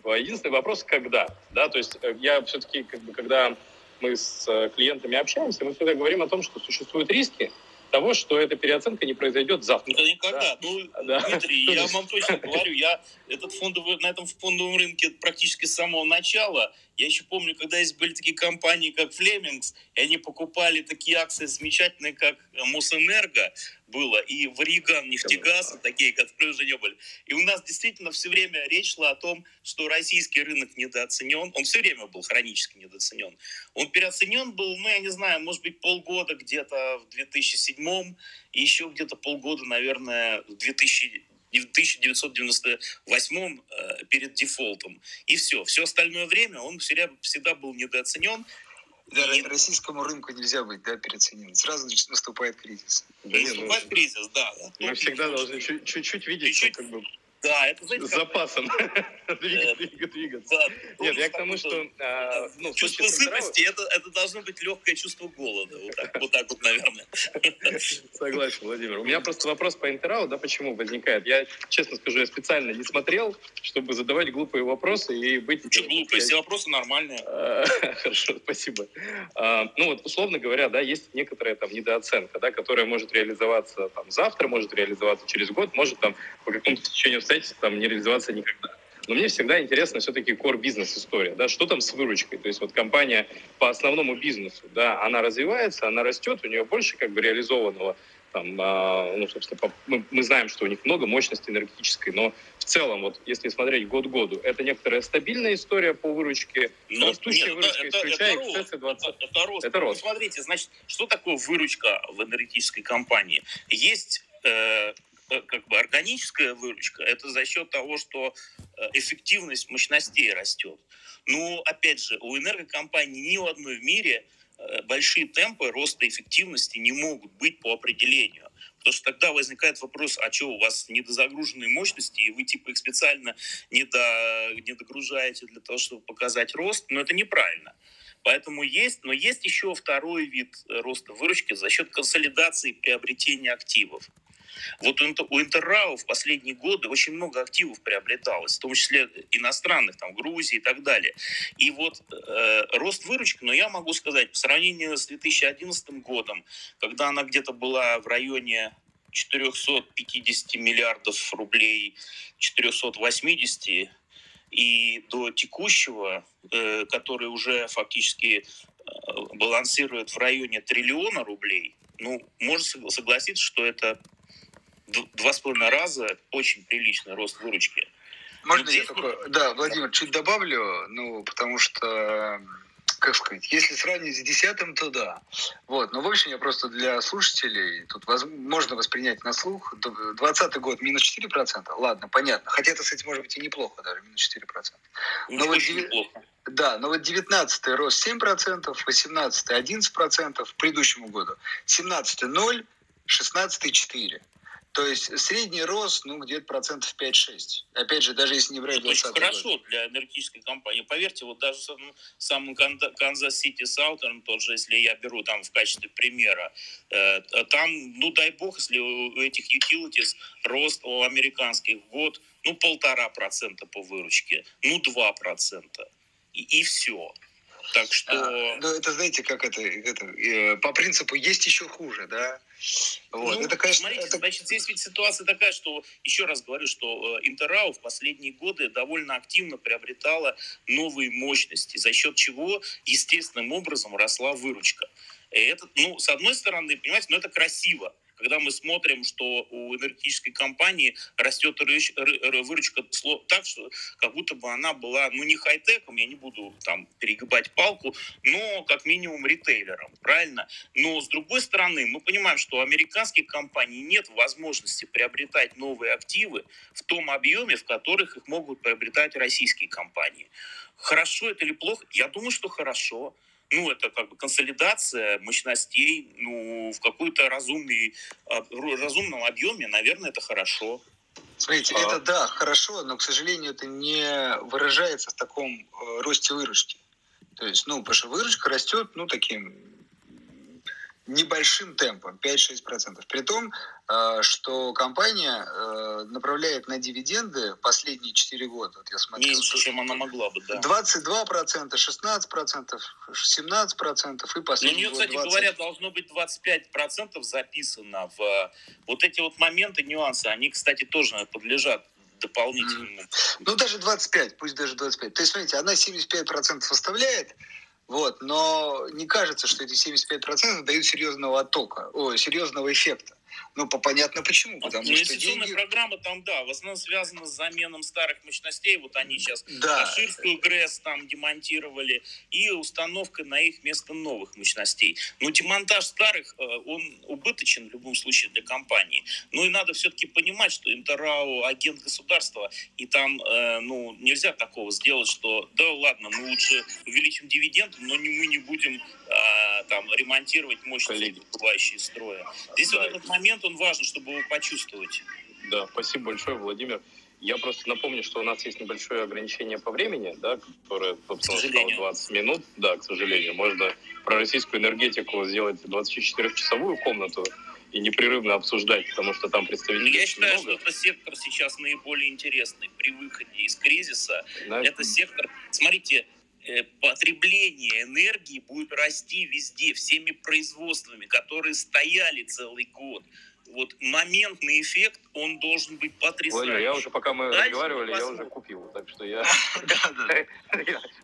Единственный вопрос, когда. Да? То есть э, я все-таки, как бы, когда мы с э, клиентами общаемся, мы всегда говорим о том, что существуют риски, того, что эта переоценка не произойдет завтра. Да никогда. Да. Ну, да. Дмитрий, (laughs) я вам точно говорю, я этот фондовый, на этом фондовом рынке практически с самого начала. Я еще помню, когда есть были такие компании, как Флемингс, и они покупали такие акции замечательные, как Мосэнерго было, и Вариган нефтегаз, такие, которые уже не были. И у нас действительно все время речь шла о том, что российский рынок недооценен. Он все время был хронически недооценен. Он переоценен был, ну, я не знаю, может быть, полгода где-то в 2007 и еще где-то полгода, наверное, в 2000 в 1998 э, перед дефолтом. И все. Все остальное время он всегда, всегда был недооценен. Да, и... российскому рынку нельзя быть да, переоцененным. Сразу наступает кризис. Да, наступает кризис, да. Мы всегда должны чуть-чуть видеть, как бы Да, это, знаете, С запасом (laughs) э, двигаться. Нет, я к тому, что... А, ну, чувство сытости, это, должно быть легкое чувство голода. Вот так вот, наверное. (laughs) Согласен, Владимир. У меня просто вопрос по Интерау, да, почему возникает. Я, честно скажу, я специально не смотрел, чтобы задавать глупые вопросы и быть... Что глупые? Все вопросы нормальные. (laughs) Хорошо, спасибо. А, ну вот, условно говоря, да, есть некоторая там недооценка, да, которая может реализоваться там завтра, может реализоваться через год, может там по какому-то течению обстоятельств там не реализоваться никогда. Но мне всегда интересно все-таки core бизнес история, да, что там с выручкой, то есть вот компания по основному бизнесу, да, она развивается, она растет, у нее больше как бы реализованного там, а, ну, собственно, мы, мы знаем, что у них много мощности энергетической, но в целом, вот если смотреть год к году, это некоторая стабильная история по выручке, но, ну, растущая нет, выручка, это, исключая это, эксцессы 20... Это, это рост. Это рост. Ну, смотрите, значит, что такое выручка в энергетической компании? Есть Э, как бы органическая выручка, это за счет того, что э, эффективность мощностей растет. Но, опять же, у энергокомпаний ни у одной в мире э, большие темпы роста эффективности не могут быть по определению. Потому что тогда возникает вопрос, а что, у вас недозагруженные мощности, и вы типа их специально недо, недогружаете для того, чтобы показать рост, но это неправильно. Поэтому есть, но есть еще второй вид роста выручки за счет консолидации приобретения активов. Вот у Интеррау в последние годы очень много активов приобреталось, в том числе иностранных, там, Грузии и так далее. И вот э, рост выручки, но я могу сказать, по сравнению с 2011 годом, когда она где-то была в районе 450 миллиардов рублей, 480, и до текущего, э, который уже фактически э, балансирует в районе триллиона рублей, ну, можно согласиться, что это два с половиной раза очень приличный рост выручки. Можно я только... Да, Владимир, чуть добавлю, ну, потому что как сказать, если сравнить с десятым, то да. Вот, но в общем, я просто для слушателей, тут воз, можно воспринять на слух, 20 год минус 4%, ладно, понятно, хотя это, кстати, может быть и неплохо даже, минус 4%. Но вот, неплохо. Да, но вот 19 рост 7%, 18 11% к предыдущему году, 17 0, 16 4. То есть средний рост, ну, где-то процентов 5-6. Опять же, даже если не брать 20 Это хорошо год. для энергетической компании. Поверьте, вот даже сам Kansas City Southern, тот же, если я беру там в качестве примера, э, там, ну, дай бог, если у этих utilities рост у американских в год, ну, полтора процента по выручке, ну, два процента. И, и все. Так что... А, ну, это, знаете, как это, это э, по принципу есть еще хуже, да? Вот. Ну, это, конечно, смотрите, это... значит, здесь ведь ситуация такая, что, еще раз говорю, что э, Интеррау в последние годы довольно активно приобретала новые мощности, за счет чего естественным образом росла выручка. И это, ну, с одной стороны, понимаете, ну, это красиво когда мы смотрим, что у энергетической компании растет выручка так, что как будто бы она была, ну, не хай-теком, я не буду там перегибать палку, но как минимум ритейлером, правильно? Но с другой стороны, мы понимаем, что у американских компаний нет возможности приобретать новые активы в том объеме, в которых их могут приобретать российские компании. Хорошо это или плохо? Я думаю, что хорошо ну, это как бы консолидация мощностей, ну, в какой-то разумный, а, разумном объеме, наверное, это хорошо. Смотрите, а... это да, хорошо, но, к сожалению, это не выражается в таком э, росте выручки. То есть, ну, потому что выручка растет, ну, таким небольшим темпом, 5-6%. При том, э, что компания э, направляет на дивиденды последние 4 года. Вот я смотрел, Меньше, чем она могла бы, да. 22%, 16%, 17% и последний Но у нее, кстати 20. говоря, должно быть 25% записано в э, вот эти вот моменты, нюансы. Они, кстати, тоже подлежат дополнительному. Ну, даже 25, пусть даже 25. То есть, смотрите, она 75% оставляет, вот, но не кажется, что эти 75% дают серьезного оттока, о, серьезного эффекта. Ну, по понятно почему. Ну, потому Инвестиционная что деньги... программа там, да, в основном связана с заменом старых мощностей. Вот они сейчас да. Аширскую ГРЭС там демонтировали и установка на их место новых мощностей. Но демонтаж старых, э, он убыточен в любом случае для компании. Ну и надо все-таки понимать, что Интеррау агент государства, и там, э, ну, нельзя такого сделать, что да ладно, мы лучше увеличим дивиденд, но не, мы не будем а, там ремонтировать мощности, бывающие строя. Здесь да. вот этот момент, он важен, чтобы его почувствовать. Да, спасибо большое, Владимир. Я просто напомню, что у нас есть небольшое ограничение по времени, да, которое, собственно, стало 20 минут. Да, к сожалению. Можно про российскую энергетику сделать 24-часовую комнату и непрерывно обсуждать, потому что там представители. Я считаю, много. что это сектор сейчас наиболее интересный при выходе из кризиса. Да. Это сектор, смотрите, потребление энергии будет расти везде, всеми производствами, которые стояли целый год вот моментный эффект, он должен быть потрясающий. Владимир, я уже, пока мы Дальше разговаривали, я уже купил, так что (laughs) я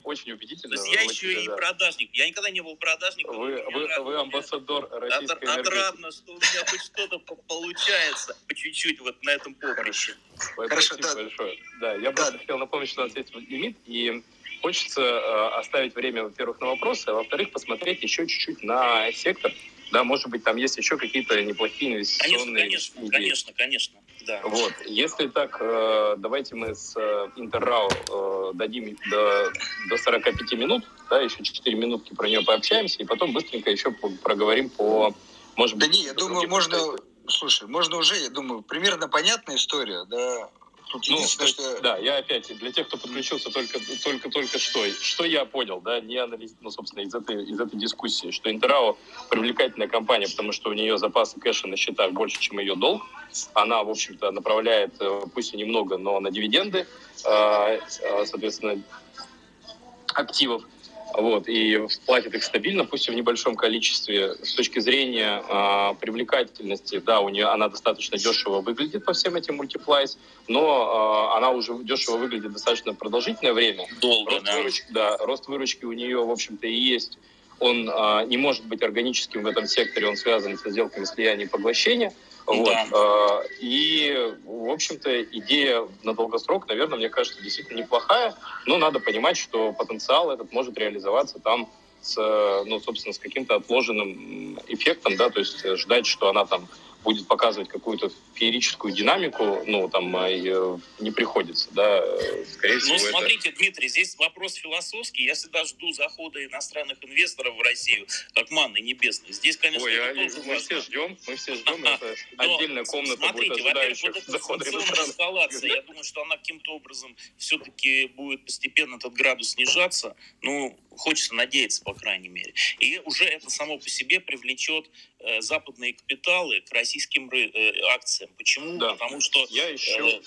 очень убедительно. То есть я еще и продажник. Я никогда не был продажником. Вы амбассадор российской энергетики. Отрадно, что у меня хоть что-то получается по чуть-чуть вот на этом поприще. Хорошо, да. большое. Да, я просто хотел напомнить, что у нас есть лимит, и хочется э, оставить время, во-первых, на вопросы, а во-вторых, посмотреть еще чуть-чуть на сектор, да, может быть, там есть еще какие-то неплохие инвестиционные конечно, конечно, идеи. Конечно, конечно, да. Вот, если так, э, давайте мы с э, Интеррау дадим до, до 45 минут, да, еще 4 минутки про нее пообщаемся, и потом быстренько еще проговорим по, может быть... Да не, я думаю, можно, слушай, можно уже, я думаю, примерно понятная история, да, Тут ну, есть, что... Да, я опять, для тех, кто подключился только, только, только что, что я понял, да, не анализ, ну, собственно, из этой, из этой дискуссии, что Интерао привлекательная компания, потому что у нее запасы кэша на счетах больше, чем ее долг. Она, в общем-то, направляет, э, пусть и немного, но на дивиденды, а, а, соответственно, активов вот, и платит их стабильно, пусть и в небольшом количестве. С точки зрения э, привлекательности, да, у нее она достаточно дешево выглядит по всем этим мультиплайс, но э, она уже дешево выглядит достаточно продолжительное время. Долго, рост да. Выручки, да. Рост выручки у нее, в общем-то, и есть. Он э, не может быть органическим в этом секторе, он связан со сделками слияния и поглощения. Вот. Да. И, в общем-то, идея на долгосрок, наверное, мне кажется, действительно неплохая, но надо понимать, что потенциал этот может реализоваться там с, ну, собственно, с каким-то отложенным эффектом, да, то есть ждать, что она там будет показывать какую-то феерическую динамику, ну, там, э, не приходится, да, скорее всего. Ну, смотрите, это... Дмитрий, здесь вопрос философский. Я всегда жду захода иностранных инвесторов в Россию, как манны небесной. Здесь, конечно, Ой, это а тоже мы важно. все ждем, мы все ждем, (laughs) это отдельная комната смотрите, будет ожидающих вот захода иностранных. Я думаю, что она каким-то образом все-таки будет постепенно этот градус снижаться. Ну, хочется надеяться, по крайней мере. И уже это само по себе привлечет э, западные капиталы к российским э, акциям. Почему? Да. Потому что Я еще... э,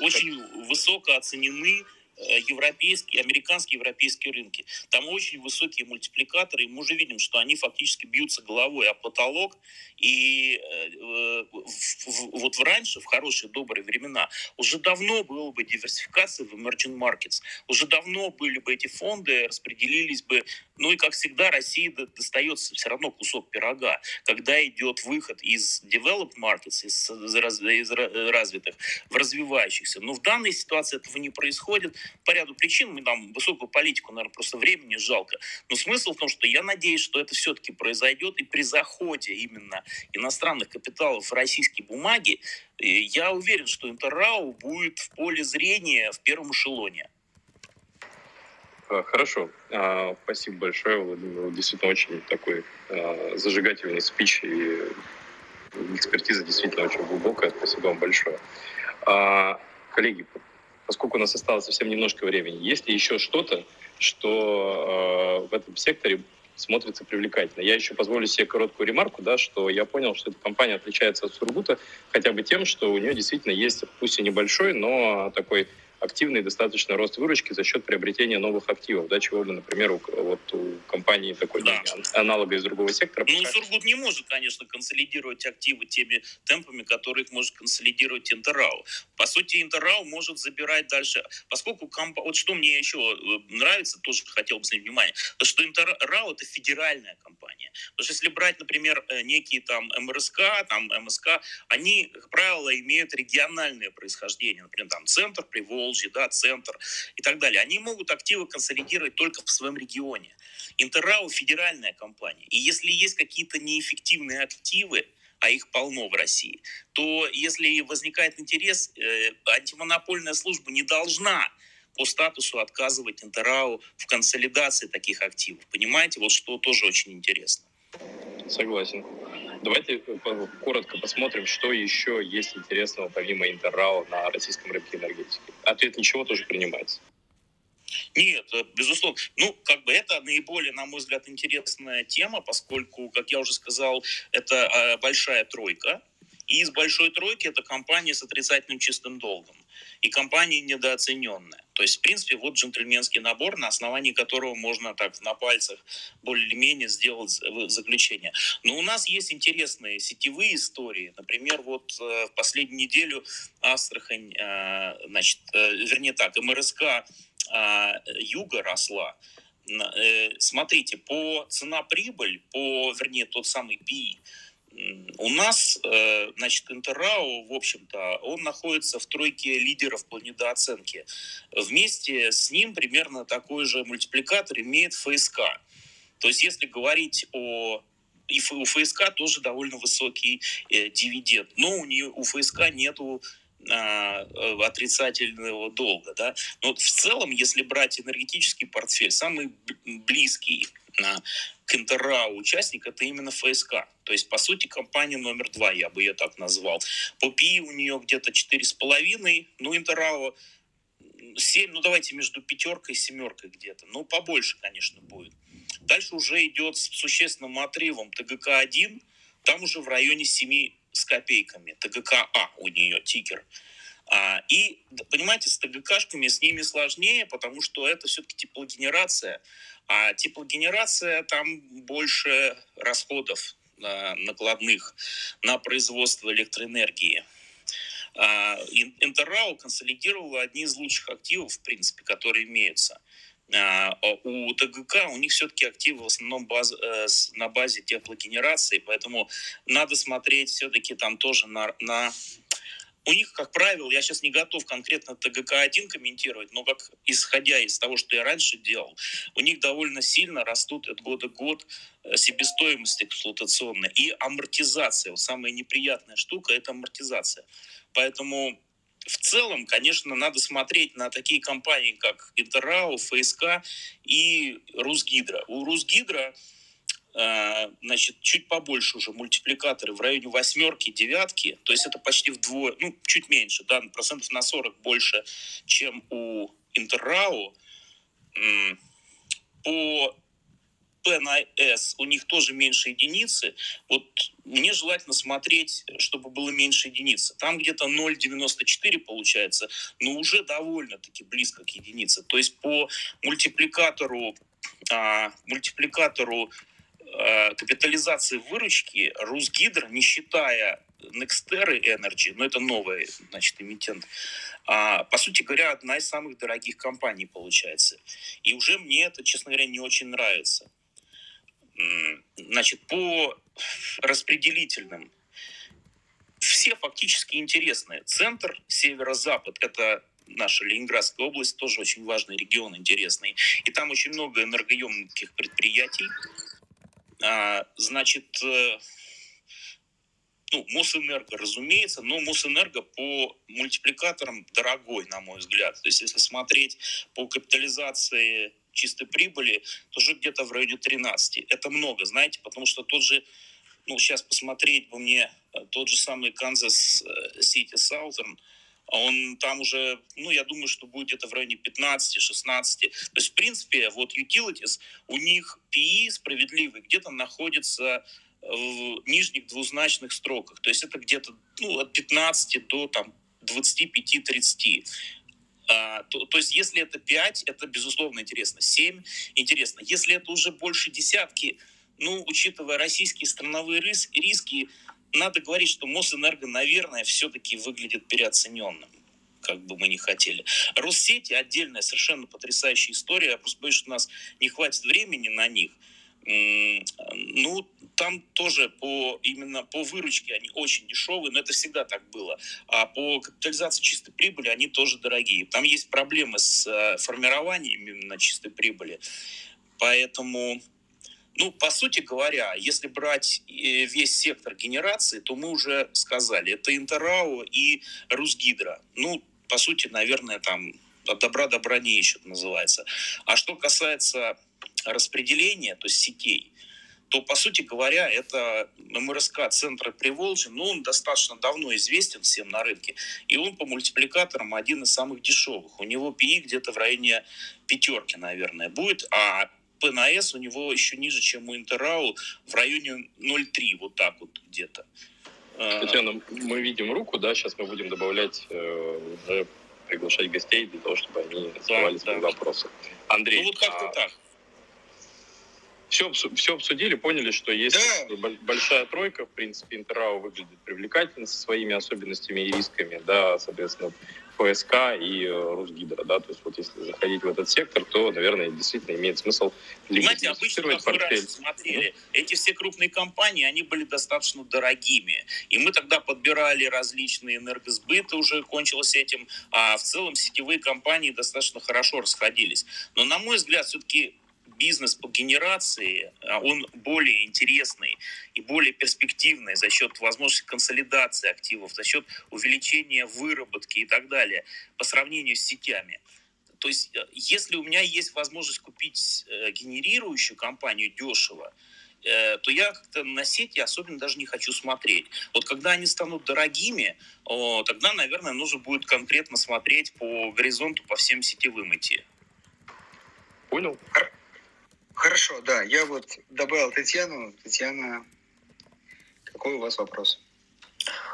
очень высоко оценены Э, европейские, американские европейские рынки. Там очень высокие мультипликаторы, и мы уже видим, что они фактически бьются головой о потолок. И э, в, вот в раньше, в хорошие добрые времена, уже давно было бы диверсификация в emerging markets. Уже давно были бы эти фонды, распределились бы. Ну и, как всегда, России достается все равно кусок пирога. Когда идет выход из developed markets, из, из развитых, в развивающихся. Но в данной ситуации этого не происходит по ряду причин. Мы там высокую политику, наверное, просто времени жалко. Но смысл в том, что я надеюсь, что это все-таки произойдет. И при заходе именно иностранных капиталов в российские бумаги, я уверен, что Интеррау будет в поле зрения в первом эшелоне. А, хорошо. А, спасибо большое, Владимир. Действительно очень такой а, зажигательный спич и экспертиза действительно очень глубокая. Спасибо вам большое. Коллеги, поскольку у нас осталось совсем немножко времени, есть ли еще что-то, что э, в этом секторе смотрится привлекательно. Я еще позволю себе короткую ремарку, да, что я понял, что эта компания отличается от Сургута хотя бы тем, что у нее действительно есть, пусть и небольшой, но такой активный достаточно рост выручки за счет приобретения новых активов, да, чего бы, например, у, вот у компании такой да. аналога из другого сектора. Ну, пока... Сургут не может, конечно, консолидировать активы теми темпами, которые их может консолидировать Интеррау. По сути, Интеррау может забирать дальше, поскольку комп... вот что мне еще э, нравится, тоже хотел бы снять внимание, то что Интеррау это федеральная компания. Потому что если брать, например, э, некие там МРСК, там МСК, они, как правило, имеют региональное происхождение. Например, там центр Привол, Поволжье, да, центр и так далее, они могут активы консолидировать только в своем регионе. Интеррау – федеральная компания. И если есть какие-то неэффективные активы, а их полно в России, то если возникает интерес, э, антимонопольная служба не должна по статусу отказывать Интеррау в консолидации таких активов. Понимаете, вот что тоже очень интересно. Согласен. Давайте коротко посмотрим, что еще есть интересного помимо Интеррао на российском рынке энергетики. Ответ ничего тоже принимается. Нет, э, безусловно. Ну, как бы это наиболее, на мой взгляд, интересная тема, поскольку, как я уже сказал, это э, большая тройка. И из большой тройки это компания с отрицательным чистым долгом. И компания недооцененная. То есть, в принципе, вот джентльменский набор, на основании которого можно так на пальцах более-менее сделать заключение. Но у нас есть интересные сетевые истории. Например, вот э, в последнюю неделю Астрахань, значит, вернее так, МРСК юга росла, э, смотрите, по цена-прибыль, по, вернее, тот самый PI, у нас, э, значит, Интеррао, в общем-то, он находится в тройке лидеров по недооценке. Вместе с ним примерно такой же мультипликатор имеет ФСК. То есть, если говорить о и у ФСК тоже довольно высокий э, дивиденд, но у нее у ФСК нету а, э, отрицательного долга. Да? Но в целом, если брать энергетический портфель, самый близкий а, к Интеррау участник это именно ФСК. То есть, по сути, компания номер два, я бы ее так назвал. По ПИ у нее где-то 4,5, ну, Интеррау 7, ну, давайте между пятеркой и семеркой где-то. Ну, побольше, конечно, будет. Дальше уже идет с существенным отрывом ТГК-1, там уже в районе 7 с копейками. ТГК А у нее тикер. А, и, понимаете, с ТГКшками с ними сложнее, потому что это все-таки теплогенерация. А теплогенерация там больше расходов а, накладных на производство электроэнергии. А, Интеррау консолидировала одни из лучших активов, в принципе, которые имеются. А, у ТГК у них все-таки активы в основном баз, э, на базе теплогенерации, поэтому надо смотреть все-таки там тоже на, на... У них, как правило, я сейчас не готов конкретно ТГК-1 комментировать, но как исходя из того, что я раньше делал, у них довольно сильно растут от года к год э, себестоимость эксплуатационная и амортизация. Вот самая неприятная штука – это амортизация. Поэтому в целом, конечно, надо смотреть на такие компании, как Интеррау, ФСК и Русгидро. У Русгидро значит, чуть побольше уже мультипликаторы в районе восьмерки, девятки, то есть это почти вдвое, ну, чуть меньше, да, процентов на 40 больше, чем у Интеррау. По P у них тоже меньше единицы, вот мне желательно смотреть, чтобы было меньше единицы. Там где-то 0,94 получается, но уже довольно-таки близко к единице. То есть по мультипликатору, а, мультипликатору капитализации выручки Русгидр, не считая Nexterra Energy, но это новый, значит, эмитент, а, по сути говоря, одна из самых дорогих компаний получается. И уже мне это, честно говоря, не очень нравится. Значит, по распределительным все фактически интересные. Центр, северо-запад – это наша Ленинградская область, тоже очень важный регион, интересный. И там очень много энергоемких предприятий. А, значит, э, ну, Мосэнерго, разумеется, но Мосэнерго по мультипликаторам дорогой, на мой взгляд. То есть, если смотреть по капитализации чистой прибыли тоже где-то в районе 13. Это много, знаете, потому что тот же, ну, сейчас посмотреть бы мне э, тот же самый Канзас Сити Southern, он там уже, ну, я думаю, что будет где-то в районе 15-16. То есть, в принципе, вот utilities, у них PE справедливый где-то находится в нижних двузначных строках. То есть это где-то ну, от 15 до там, 25-30. А, то, то есть если это 5, это безусловно интересно. 7 интересно. Если это уже больше десятки, ну, учитывая российские страновые риски, надо говорить, что Мосэнерго, наверное, все-таки выглядит переоцененным как бы мы не хотели. Россети отдельная совершенно потрясающая история. Я просто боюсь, что у нас не хватит времени на них. Ну, там тоже по, именно по выручке они очень дешевые, но это всегда так было. А по капитализации чистой прибыли они тоже дорогие. Там есть проблемы с э, формированием именно чистой прибыли. Поэтому, ну, по сути говоря, если брать э, весь сектор генерации, то мы уже сказали, это Интерао и Русгидро. Ну, по сути, наверное, там от добра добра не ищут, называется. А что касается распределения, то есть сетей, то, по сути говоря, это МРСК центра Приволжья, но он достаточно давно известен всем на рынке, и он по мультипликаторам один из самых дешевых. У него ПИ где-то в районе пятерки, наверное, будет, а ПНС у него еще ниже, чем у Интерау, в районе 0,3, вот так вот где-то. Татьяна, мы видим руку, да, сейчас мы будем добавлять, э, уже приглашать гостей для того, чтобы они задавали да, свои да. вопросы. Андрей, ну вот как-то а... так все, все обсудили, поняли, что есть да. большая тройка, в принципе, Интерау выглядит привлекательно со своими особенностями и рисками, да, соответственно, ФСК и э, Русгидро, да, то есть вот если заходить в этот сектор, то, наверное, действительно имеет смысл Понимаете, обычно, как портфель. раньше смотрели, mm-hmm. эти все крупные компании, они были достаточно дорогими, и мы тогда подбирали различные энергосбыты, уже кончилось этим, а в целом сетевые компании достаточно хорошо расходились. Но, на мой взгляд, все-таки бизнес по генерации, а, он более интересный и более перспективный за счет возможности консолидации активов, за счет увеличения выработки и так далее по сравнению с сетями. То есть, э, если у меня есть возможность купить э, генерирующую компанию дешево, э, то я как-то на сети особенно даже не хочу смотреть. Вот когда они станут дорогими, тогда, наверное, нужно будет конкретно смотреть по горизонту, по всем сетевым идти. Понял. Хорошо, да. Я вот добавил Татьяну. Татьяна, какой у вас вопрос?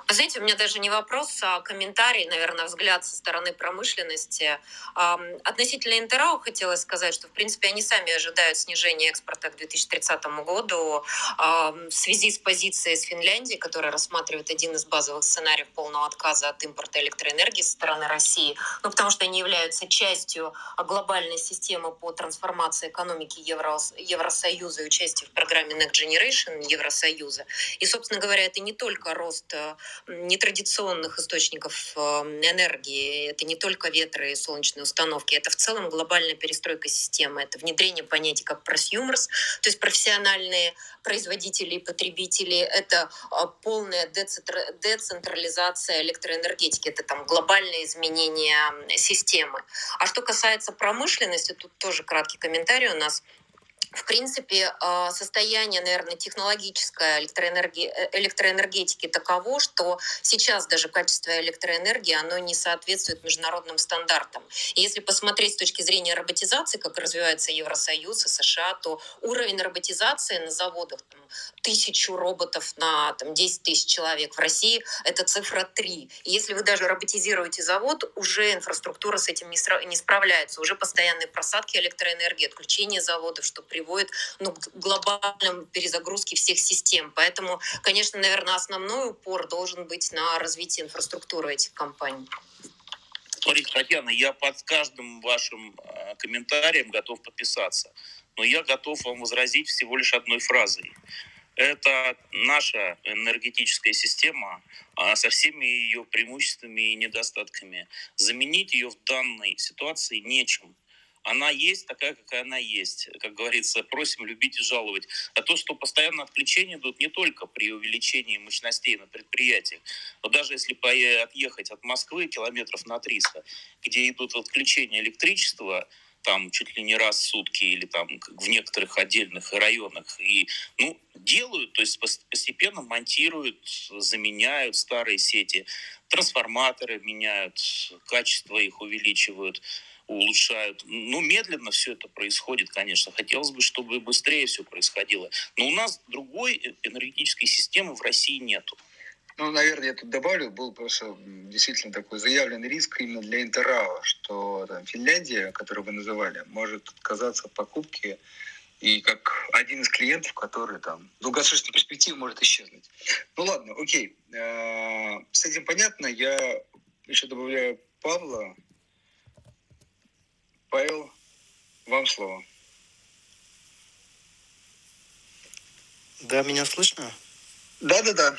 Вы знаете, у меня даже не вопрос, а комментарий, наверное, взгляд со стороны промышленности. Относительно Интерау хотелось сказать, что, в принципе, они сами ожидают снижения экспорта к 2030 году в связи с позицией с Финляндией, которая рассматривает один из базовых сценариев полного отказа от импорта электроэнергии со стороны России, ну, потому что они являются частью глобальной системы по трансформации экономики Евро, Евросоюза и участию в программе Next Generation Евросоюза. И, собственно говоря, это не только рост э, нетрадиционных источников эм, энергии. Это не только ветры и солнечные установки, это в целом глобальная перестройка системы. Это внедрение понятий как просюмерс, то есть профессиональные производители и потребители. Это а, полная децентрализация электроэнергетики. Это там глобальное изменение системы. А что касается промышленности, тут тоже краткий комментарий у нас – в принципе, а, состояние, наверное, технологическое электроэнерги... Э, электроэнергетики таково, что сейчас даже качество электроэнергии, оно не соответствует международным стандартам. И если посмотреть с точки зрения роботизации, как развивается Евросоюз и США, то уровень роботизации на заводах, там, тысячу роботов на там, 10 тысяч человек, в России это цифра 3. И если вы даже роботизируете завод, уже инфраструктура с этим не, справляется, уже постоянные просадки электроэнергии, отключение заводов, что при приводит ну, к глобальным перезагрузке всех систем. Поэтому, конечно, наверное, основной упор должен быть на развитии инфраструктуры этих компаний. Смотрите, Татьяна, я под каждым вашим а, комментарием готов подписаться. Но я готов вам возразить всего лишь одной фразой. Это наша энергетическая система а, со всеми ее преимуществами и недостатками. Заменить ее в данной ситуации нечем она есть такая, какая она есть. Как говорится, просим любить и жаловать. А то, что постоянно отключения идут не только при увеличении мощностей на предприятиях, но даже если отъехать от Москвы километров на 300, где идут отключения электричества, там чуть ли не раз в сутки или там в некоторых отдельных районах. И, ну, делают, то есть постепенно монтируют, заменяют старые сети, трансформаторы меняют, качество их увеличивают улучшают. Ну, медленно все это происходит, конечно. Хотелось бы, чтобы быстрее все происходило. Но у нас другой э, энергетической системы в России нету. Ну, наверное, я тут добавлю, был просто действительно такой заявленный риск именно для Интерао, что там, Финляндия, которую вы называли, может отказаться от покупки и как один из клиентов, который там в долгосрочной перспективе может исчезнуть. Ну ладно, окей. Э, с этим понятно. Я еще добавляю Павла, Павел, вам слово. Да, меня слышно? Да, да, да.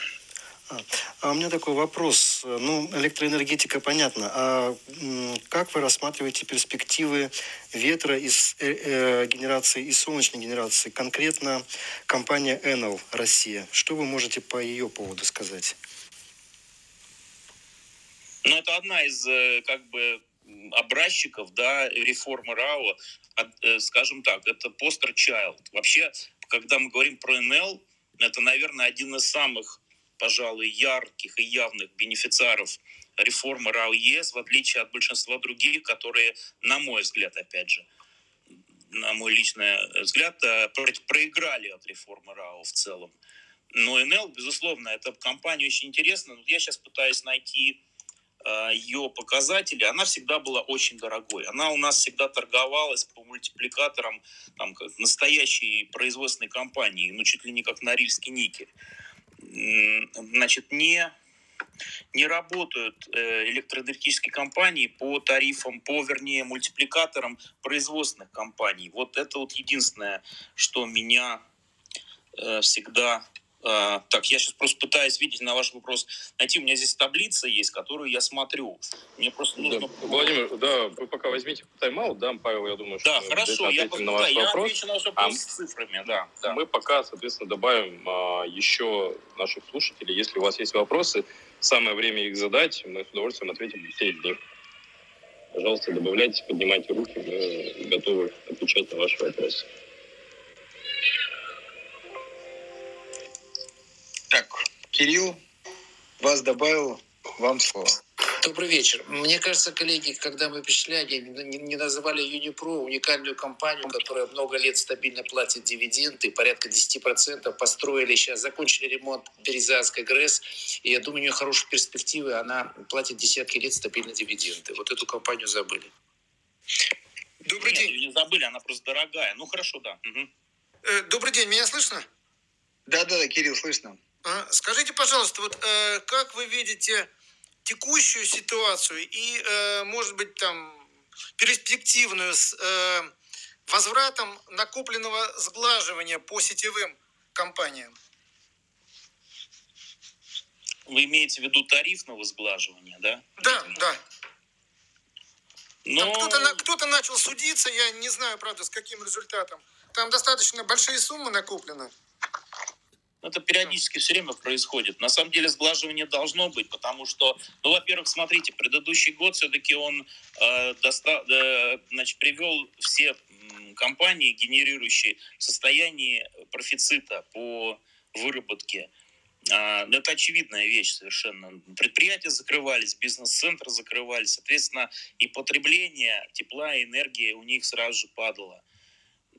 А, у меня такой вопрос. Ну, электроэнергетика, понятно. А как вы рассматриваете перспективы ветра из э, э, генерации и солнечной генерации? Конкретно компания Enel Россия. Что вы можете по ее поводу сказать? Ну, это одна из, э, как бы, образчиков да, реформы РАО, э, скажем так, это постер child. Вообще когда мы говорим про НЛ, это, наверное, один из самых, пожалуй, ярких и явных бенефициаров реформы РАО ЕС, в отличие от большинства других, которые, на мой взгляд, опять же, на мой личный взгляд, э, проиграли от реформы РАО в целом. Но НЛ, безусловно, эта компания очень интересна. Я сейчас пытаюсь найти э, ее показатели, она всегда была очень дорогой. Она у нас всегда торговалась по мультипликаторам там, как настоящей производственной компании, ну, чуть ли не как Норильский никель. Значит, не не работают э, электроэнергетические компании по тарифам, по, вернее, мультипликаторам производственных компаний. Вот это вот единственное, что меня э, всегда так, я сейчас просто пытаюсь видеть на ваш вопрос. Найти, у меня здесь таблица есть, которую я смотрю. Мне просто нужно... Да, Владимир, да, вы пока возьмите тайм-аут, да, Павел, я думаю, что... Да, хорошо, я, на ваш да, вопрос. я отвечу на ваш вопрос а с цифрами, да, да. Мы пока, соответственно, добавим а, еще наших слушателей. Если у вас есть вопросы, самое время их задать. Мы с удовольствием ответим все из них. Пожалуйста, добавляйтесь, поднимайте руки, мы готовы отвечать на ваши вопросы. Кирилл, вас добавил, вам слово. Добрый вечер. Мне кажется, коллеги, когда мы перечисляли, не называли Юнипро уникальную компанию, которая много лет стабильно платит дивиденды, порядка 10%, построили сейчас, закончили ремонт Березанской ГРЭС, и я думаю, у нее хорошие перспективы, она платит десятки лет стабильно дивиденды. Вот эту компанию забыли. Добрый Нет, день. не забыли, она просто дорогая. Ну, хорошо, да. Угу. Добрый день, меня слышно? Да-да, Кирилл, слышно. А, скажите, пожалуйста, вот э, как вы видите текущую ситуацию и, э, может быть, там перспективную с э, возвратом накопленного сглаживания по сетевым компаниям? Вы имеете в виду тарифного сглаживания, да? Да, да. Но... Кто-то, кто-то начал судиться, я не знаю, правда, с каким результатом. Там достаточно большие суммы накоплены. Это периодически все время происходит. На самом деле сглаживание должно быть, потому что, ну, во-первых, смотрите, предыдущий год все-таки он э, доста- э, значит, привел все компании, генерирующие состояние профицита по выработке. Э, это очевидная вещь совершенно. Предприятия закрывались, бизнес-центры закрывались, соответственно, и потребление тепла и энергии у них сразу же падало.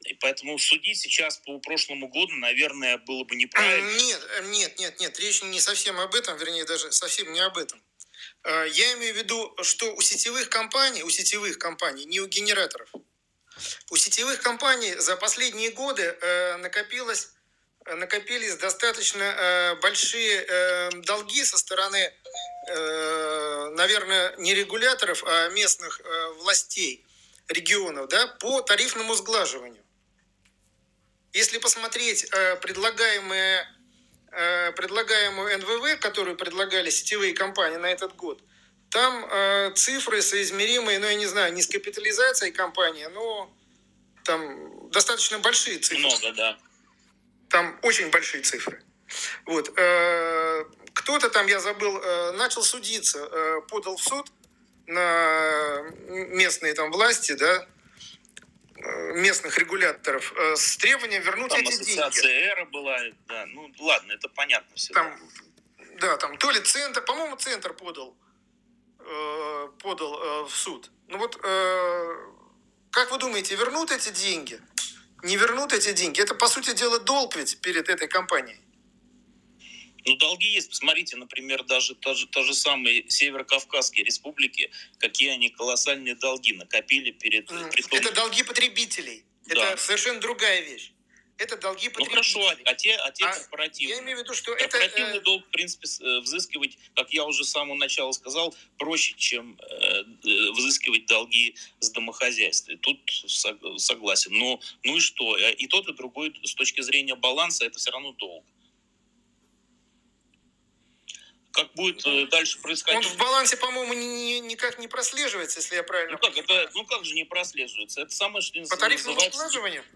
И поэтому судить сейчас по прошлому году, наверное, было бы неправильно. Нет, нет, нет, нет, речь не совсем об этом, вернее, даже совсем не об этом. А, я имею в виду, что у сетевых компаний, у сетевых компаний, не у генераторов, у сетевых компаний за последние годы э, накопилось, накопились достаточно э, большие э, долги со стороны, наверное, не регуляторов, а местных властей регионов да, по тарифному сглаживанию. Если посмотреть э, предлагаемые, э, предлагаемую НВВ, которую предлагали сетевые компании на этот год, там э, цифры соизмеримые, ну, я не знаю, не с капитализацией компании, но там достаточно большие цифры. Много, да. Там очень большие цифры. Вот. Кто-то там, я забыл, начал судиться, подал в суд на местные там власти, да, местных регуляторов э, с требованием вернуть там эти ассоциация деньги. Эра была, да, ну ладно, это понятно все. Там, да, там то ли центр, по-моему, центр подал, э, подал э, в суд. Ну вот, э, как вы думаете, вернут эти деньги? Не вернут эти деньги? Это, по сути дела, долг ведь перед этой компанией. Ну, долги есть. Посмотрите, например, даже то же, то же самые Северо-Кавказские республики, какие они колоссальные долги накопили перед... Притом... Это долги потребителей. Да. Это совершенно другая вещь. Это долги потребителей. Ну хорошо, а те, а те а корпоративные? Я имею в виду, что корпоративный это... долг, в принципе, э, взыскивать, как я уже с самого начала сказал, проще, чем э, э взыскивать долги с домохозяйства. Тут согласен. Но ну и что? И тот, и другой с точки зрения баланса это все равно долг как будет э, дальше происходить. Он в балансе, по-моему, ни, никак не прослеживается, если я правильно ну как, это, ну как же не прослеживается? Это самое, что По тарифному?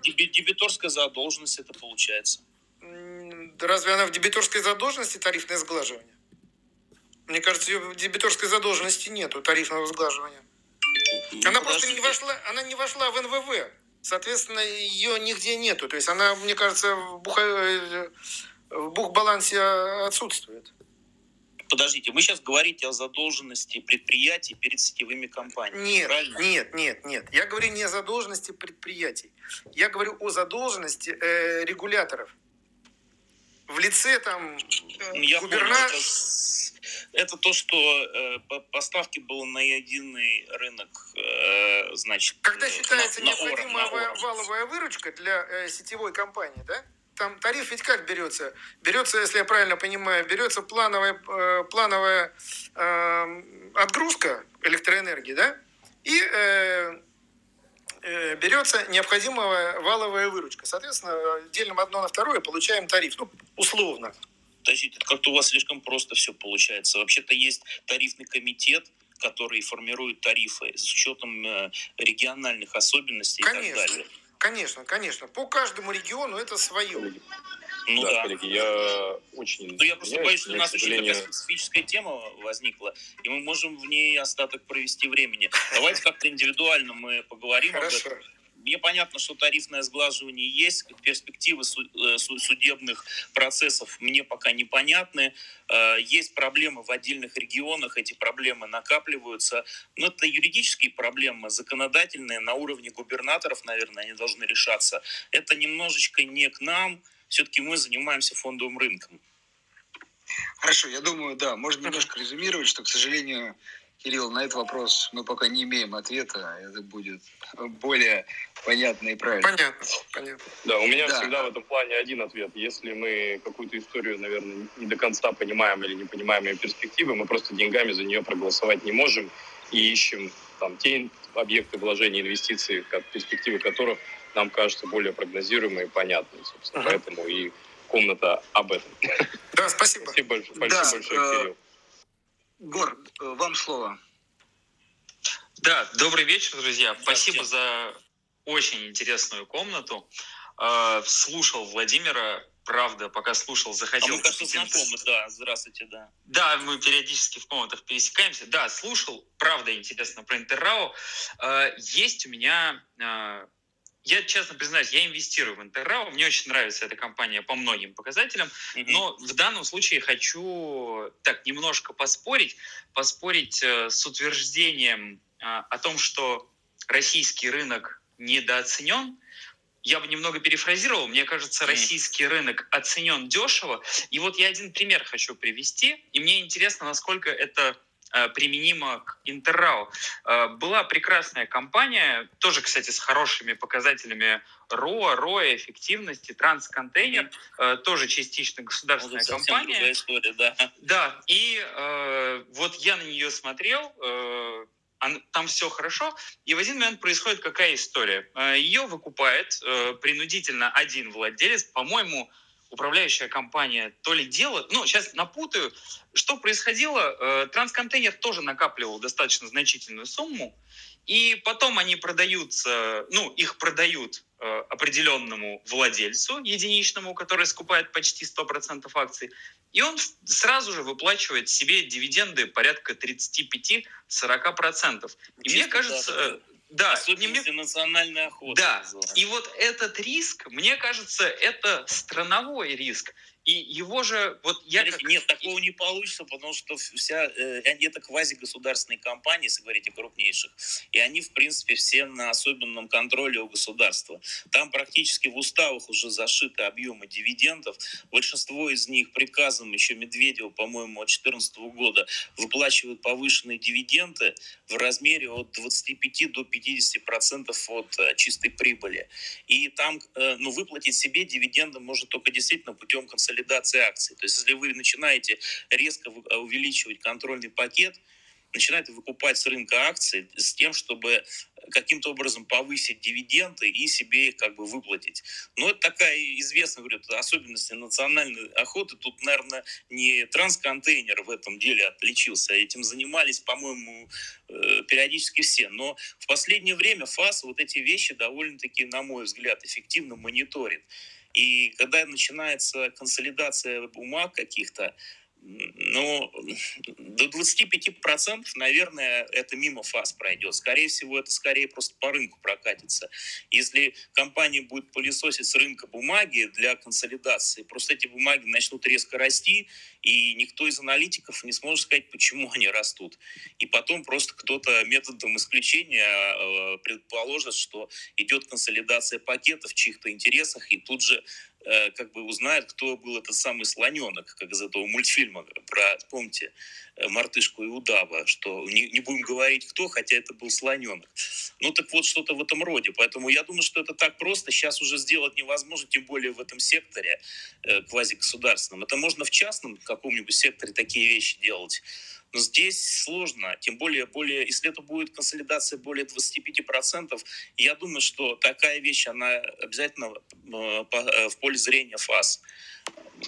Дебиторская задолженность это получается. Да разве она в дебиторской задолженности тарифное сглаживание? Мне кажется, ее в дебиторской задолженности нету тарифного сглаживания. Ну, она просто не вошла, она не вошла в НВВ соответственно, ее нигде нету. То есть она, мне кажется, в, буха... Э, в бухбалансе отсутствует. Подождите, вы сейчас говорите о задолженности предприятий перед сетевыми компаниями. Нет, правильно? нет, нет, нет. Я говорю не о задолженности предприятий. Я говорю о задолженности э, регуляторов. В лице там ну, Я губернатора... это, то, что э, поставки было на единый рынок, э, значит... Когда э, считается на, необходимая на валовая выручка для э, сетевой компании, да? Там тариф ведь как берется? Берется, если я правильно понимаю, берется плановая, э, плановая э, отгрузка электроэнергии, да? И э, э, берется необходимая валовая выручка. Соответственно, делим одно на второе, получаем тариф, ну, условно. Подождите, это как-то у вас слишком просто все получается. Вообще-то есть тарифный комитет, который формирует тарифы с учетом э, региональных особенностей Конечно. и так далее. Конечно, конечно. По каждому региону это свое. Ну да, да. коллеги, я очень... Ну, я просто боюсь, что у нас сожалению... очень такая специфическая тема возникла, и мы можем в ней остаток провести времени. Давайте как-то индивидуально мы поговорим Хорошо. об этом. Мне понятно, что тарифное сглаживание есть, перспективы э, судебных процессов мне пока непонятны. Э, есть проблемы в отдельных регионах, эти проблемы накапливаются. Но это юридические проблемы, законодательные, на уровне губернаторов, наверное, они должны решаться. Это немножечко не к нам, все-таки мы занимаемся фондовым рынком. Хорошо, я думаю, да, можно немножко резюмировать, что, к сожалению, Кирилл, на этот вопрос мы пока не имеем ответа. Это будет более понятно и правильно. Понятно, понятно. Да, у меня да. всегда в этом плане один ответ. Если мы какую-то историю, наверное, не до конца понимаем или не понимаем ее перспективы, мы просто деньгами за нее проголосовать не можем и ищем там те объекты вложений, инвестиций, перспективы которых нам кажутся более прогнозируемые и понятные. Собственно, uh-huh. поэтому и комната об этом. Да, спасибо. Спасибо большое, большое, да, большое э, Кирилл. Гор, вам слово. Да, добрый вечер, друзья. Спасибо за очень интересную комнату. Э, слушал Владимира, правда, пока слушал, заходил... А мы, кажется, знакомы, да, здравствуйте, да. Да, мы периодически в комнатах пересекаемся. Да, слушал, правда, интересно про Интеррау. Э, есть у меня я честно признаюсь, я инвестирую в Интеррау, мне очень нравится эта компания по многим показателям, mm-hmm. но в данном случае хочу так немножко поспорить, поспорить э, с утверждением э, о том, что российский рынок недооценен. Я бы немного перефразировал. Мне кажется, российский рынок оценен дешево. И вот я один пример хочу привести. И мне интересно, насколько это применимо к Интеррау. Э, была прекрасная компания, тоже, кстати, с хорошими показателями РОА, РОА, эффективности, трансконтейнер, mm-hmm. тоже частично государственная ну, компания. История, да. да, и э, вот я на нее смотрел, э, там все хорошо, и в один момент происходит какая история. Ее выкупает э, принудительно один владелец, по-моему, управляющая компания то ли делает, ну, сейчас напутаю, что происходило, э, трансконтейнер тоже накапливал достаточно значительную сумму, и потом они продаются, ну, их продают э, определенному владельцу единичному, который скупает почти 100% акций, и он сразу же выплачивает себе дивиденды порядка 35-40%. И мне кажется, да, Особенности мне... национальной охоты. Да, и вот этот риск, мне кажется, это страновой риск. И его же, вот я как... Нет, такого не получится, потому что вся, э, это квазигосударственные компании, если говорить о крупнейших, и они, в принципе, все на особенном контроле у государства. Там практически в уставах уже зашиты объемы дивидендов. Большинство из них приказом еще Медведева, по-моему, от 2014 года выплачивают повышенные дивиденды в размере от 25 до 50 процентов от э, чистой прибыли. И там, э, ну, выплатить себе дивиденды можно только действительно путем консолидации консолидации акций. То есть если вы начинаете резко увеличивать контрольный пакет, начинаете выкупать с рынка акции с тем, чтобы каким-то образом повысить дивиденды и себе их как бы выплатить. Но это такая известная, говорю, особенность национальной охоты. Тут, наверное, не трансконтейнер в этом деле отличился. Этим занимались, по-моему, э, периодически все. Но в последнее время ФАС вот эти вещи довольно-таки, на мой взгляд, эффективно мониторит. И когда начинается консолидация бумаг каких-то, ну, до 25%, наверное, это мимо фаз пройдет. Скорее всего, это скорее просто по рынку прокатится. Если компания будет пылесосить с рынка бумаги для консолидации, просто эти бумаги начнут резко расти, и никто из аналитиков не сможет сказать, почему они растут. И потом просто кто-то методом исключения э, предположит, что идет консолидация пакетов в чьих-то интересах, и тут же Э, как бы узнает, кто был этот самый слоненок, как из этого мультфильма про, помните, э, мартышку и удава, что не, не будем говорить кто, хотя это был слоненок. Ну так вот, что-то в этом роде. Поэтому я думаю, что это так просто сейчас уже сделать невозможно, тем более в этом секторе э, квазигосударственном. Это можно в частном каком-нибудь секторе такие вещи делать. Но здесь сложно, тем более, более, если это будет консолидация более 25%, я думаю, что такая вещь, она обязательно э, э, в поле зрения ФАС.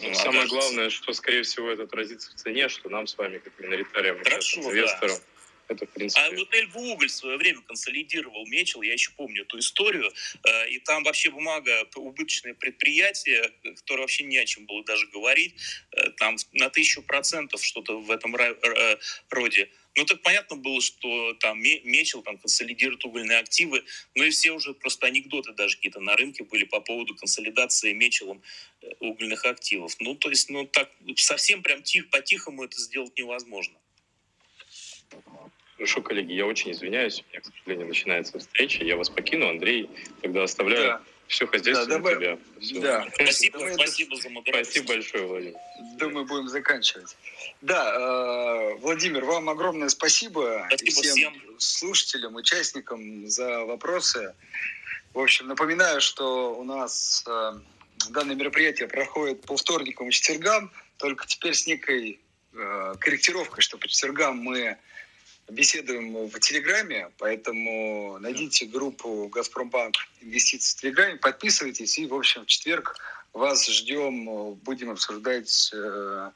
Ну, самое главное, что, скорее всего, это отразится в цене, что нам с вами, как миноритариям, Хорошо, инвесторам, да это, в принципе... А вот Эльбу Уголь в свое время консолидировал Мечел, я еще помню эту историю, э, и там вообще бумага, убыточное предприятие, которое вообще не о чем было даже говорить, э, там на тысячу процентов что-то в этом э, роде. Ну, так понятно было, что там Мечел там консолидирует угольные активы, ну и все уже просто анекдоты даже какие-то на рынке были по поводу консолидации Мечелом угольных активов. Ну, то есть, ну, так совсем прям тих, по-тихому это сделать невозможно. Хорошо, коллеги, я очень извиняюсь. У меня, к сожалению, начинается встреча. Я вас покину. Андрей, тогда оставляю да. все хозяйство да, давай, тебя. Все. Да. (laughs) Спасибо, давай, спасибо за модерацию. Спасибо большое, Владимир. Думаю, будем заканчивать. Да, э, Владимир, вам огромное спасибо. Спасибо всем, всем слушателям, участникам за вопросы. В общем, напоминаю, что у нас э, данное мероприятие проходит по вторникам и четвергам, только теперь с некой э, корректировкой, что по четвергам мы беседуем в Телеграме, поэтому найдите группу «Газпромбанк инвестиции» в Телеграме, подписывайтесь, и, в общем, в четверг вас ждем, будем обсуждать э,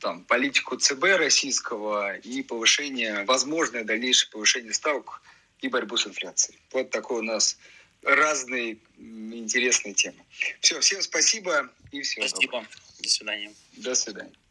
там, политику ЦБ российского и повышение, возможное дальнейшее повышение ставок и борьбу с инфляцией. Вот такой у нас разные интересные темы. Все, всем спасибо и всего Спасибо. Доброго. До свидания. До свидания.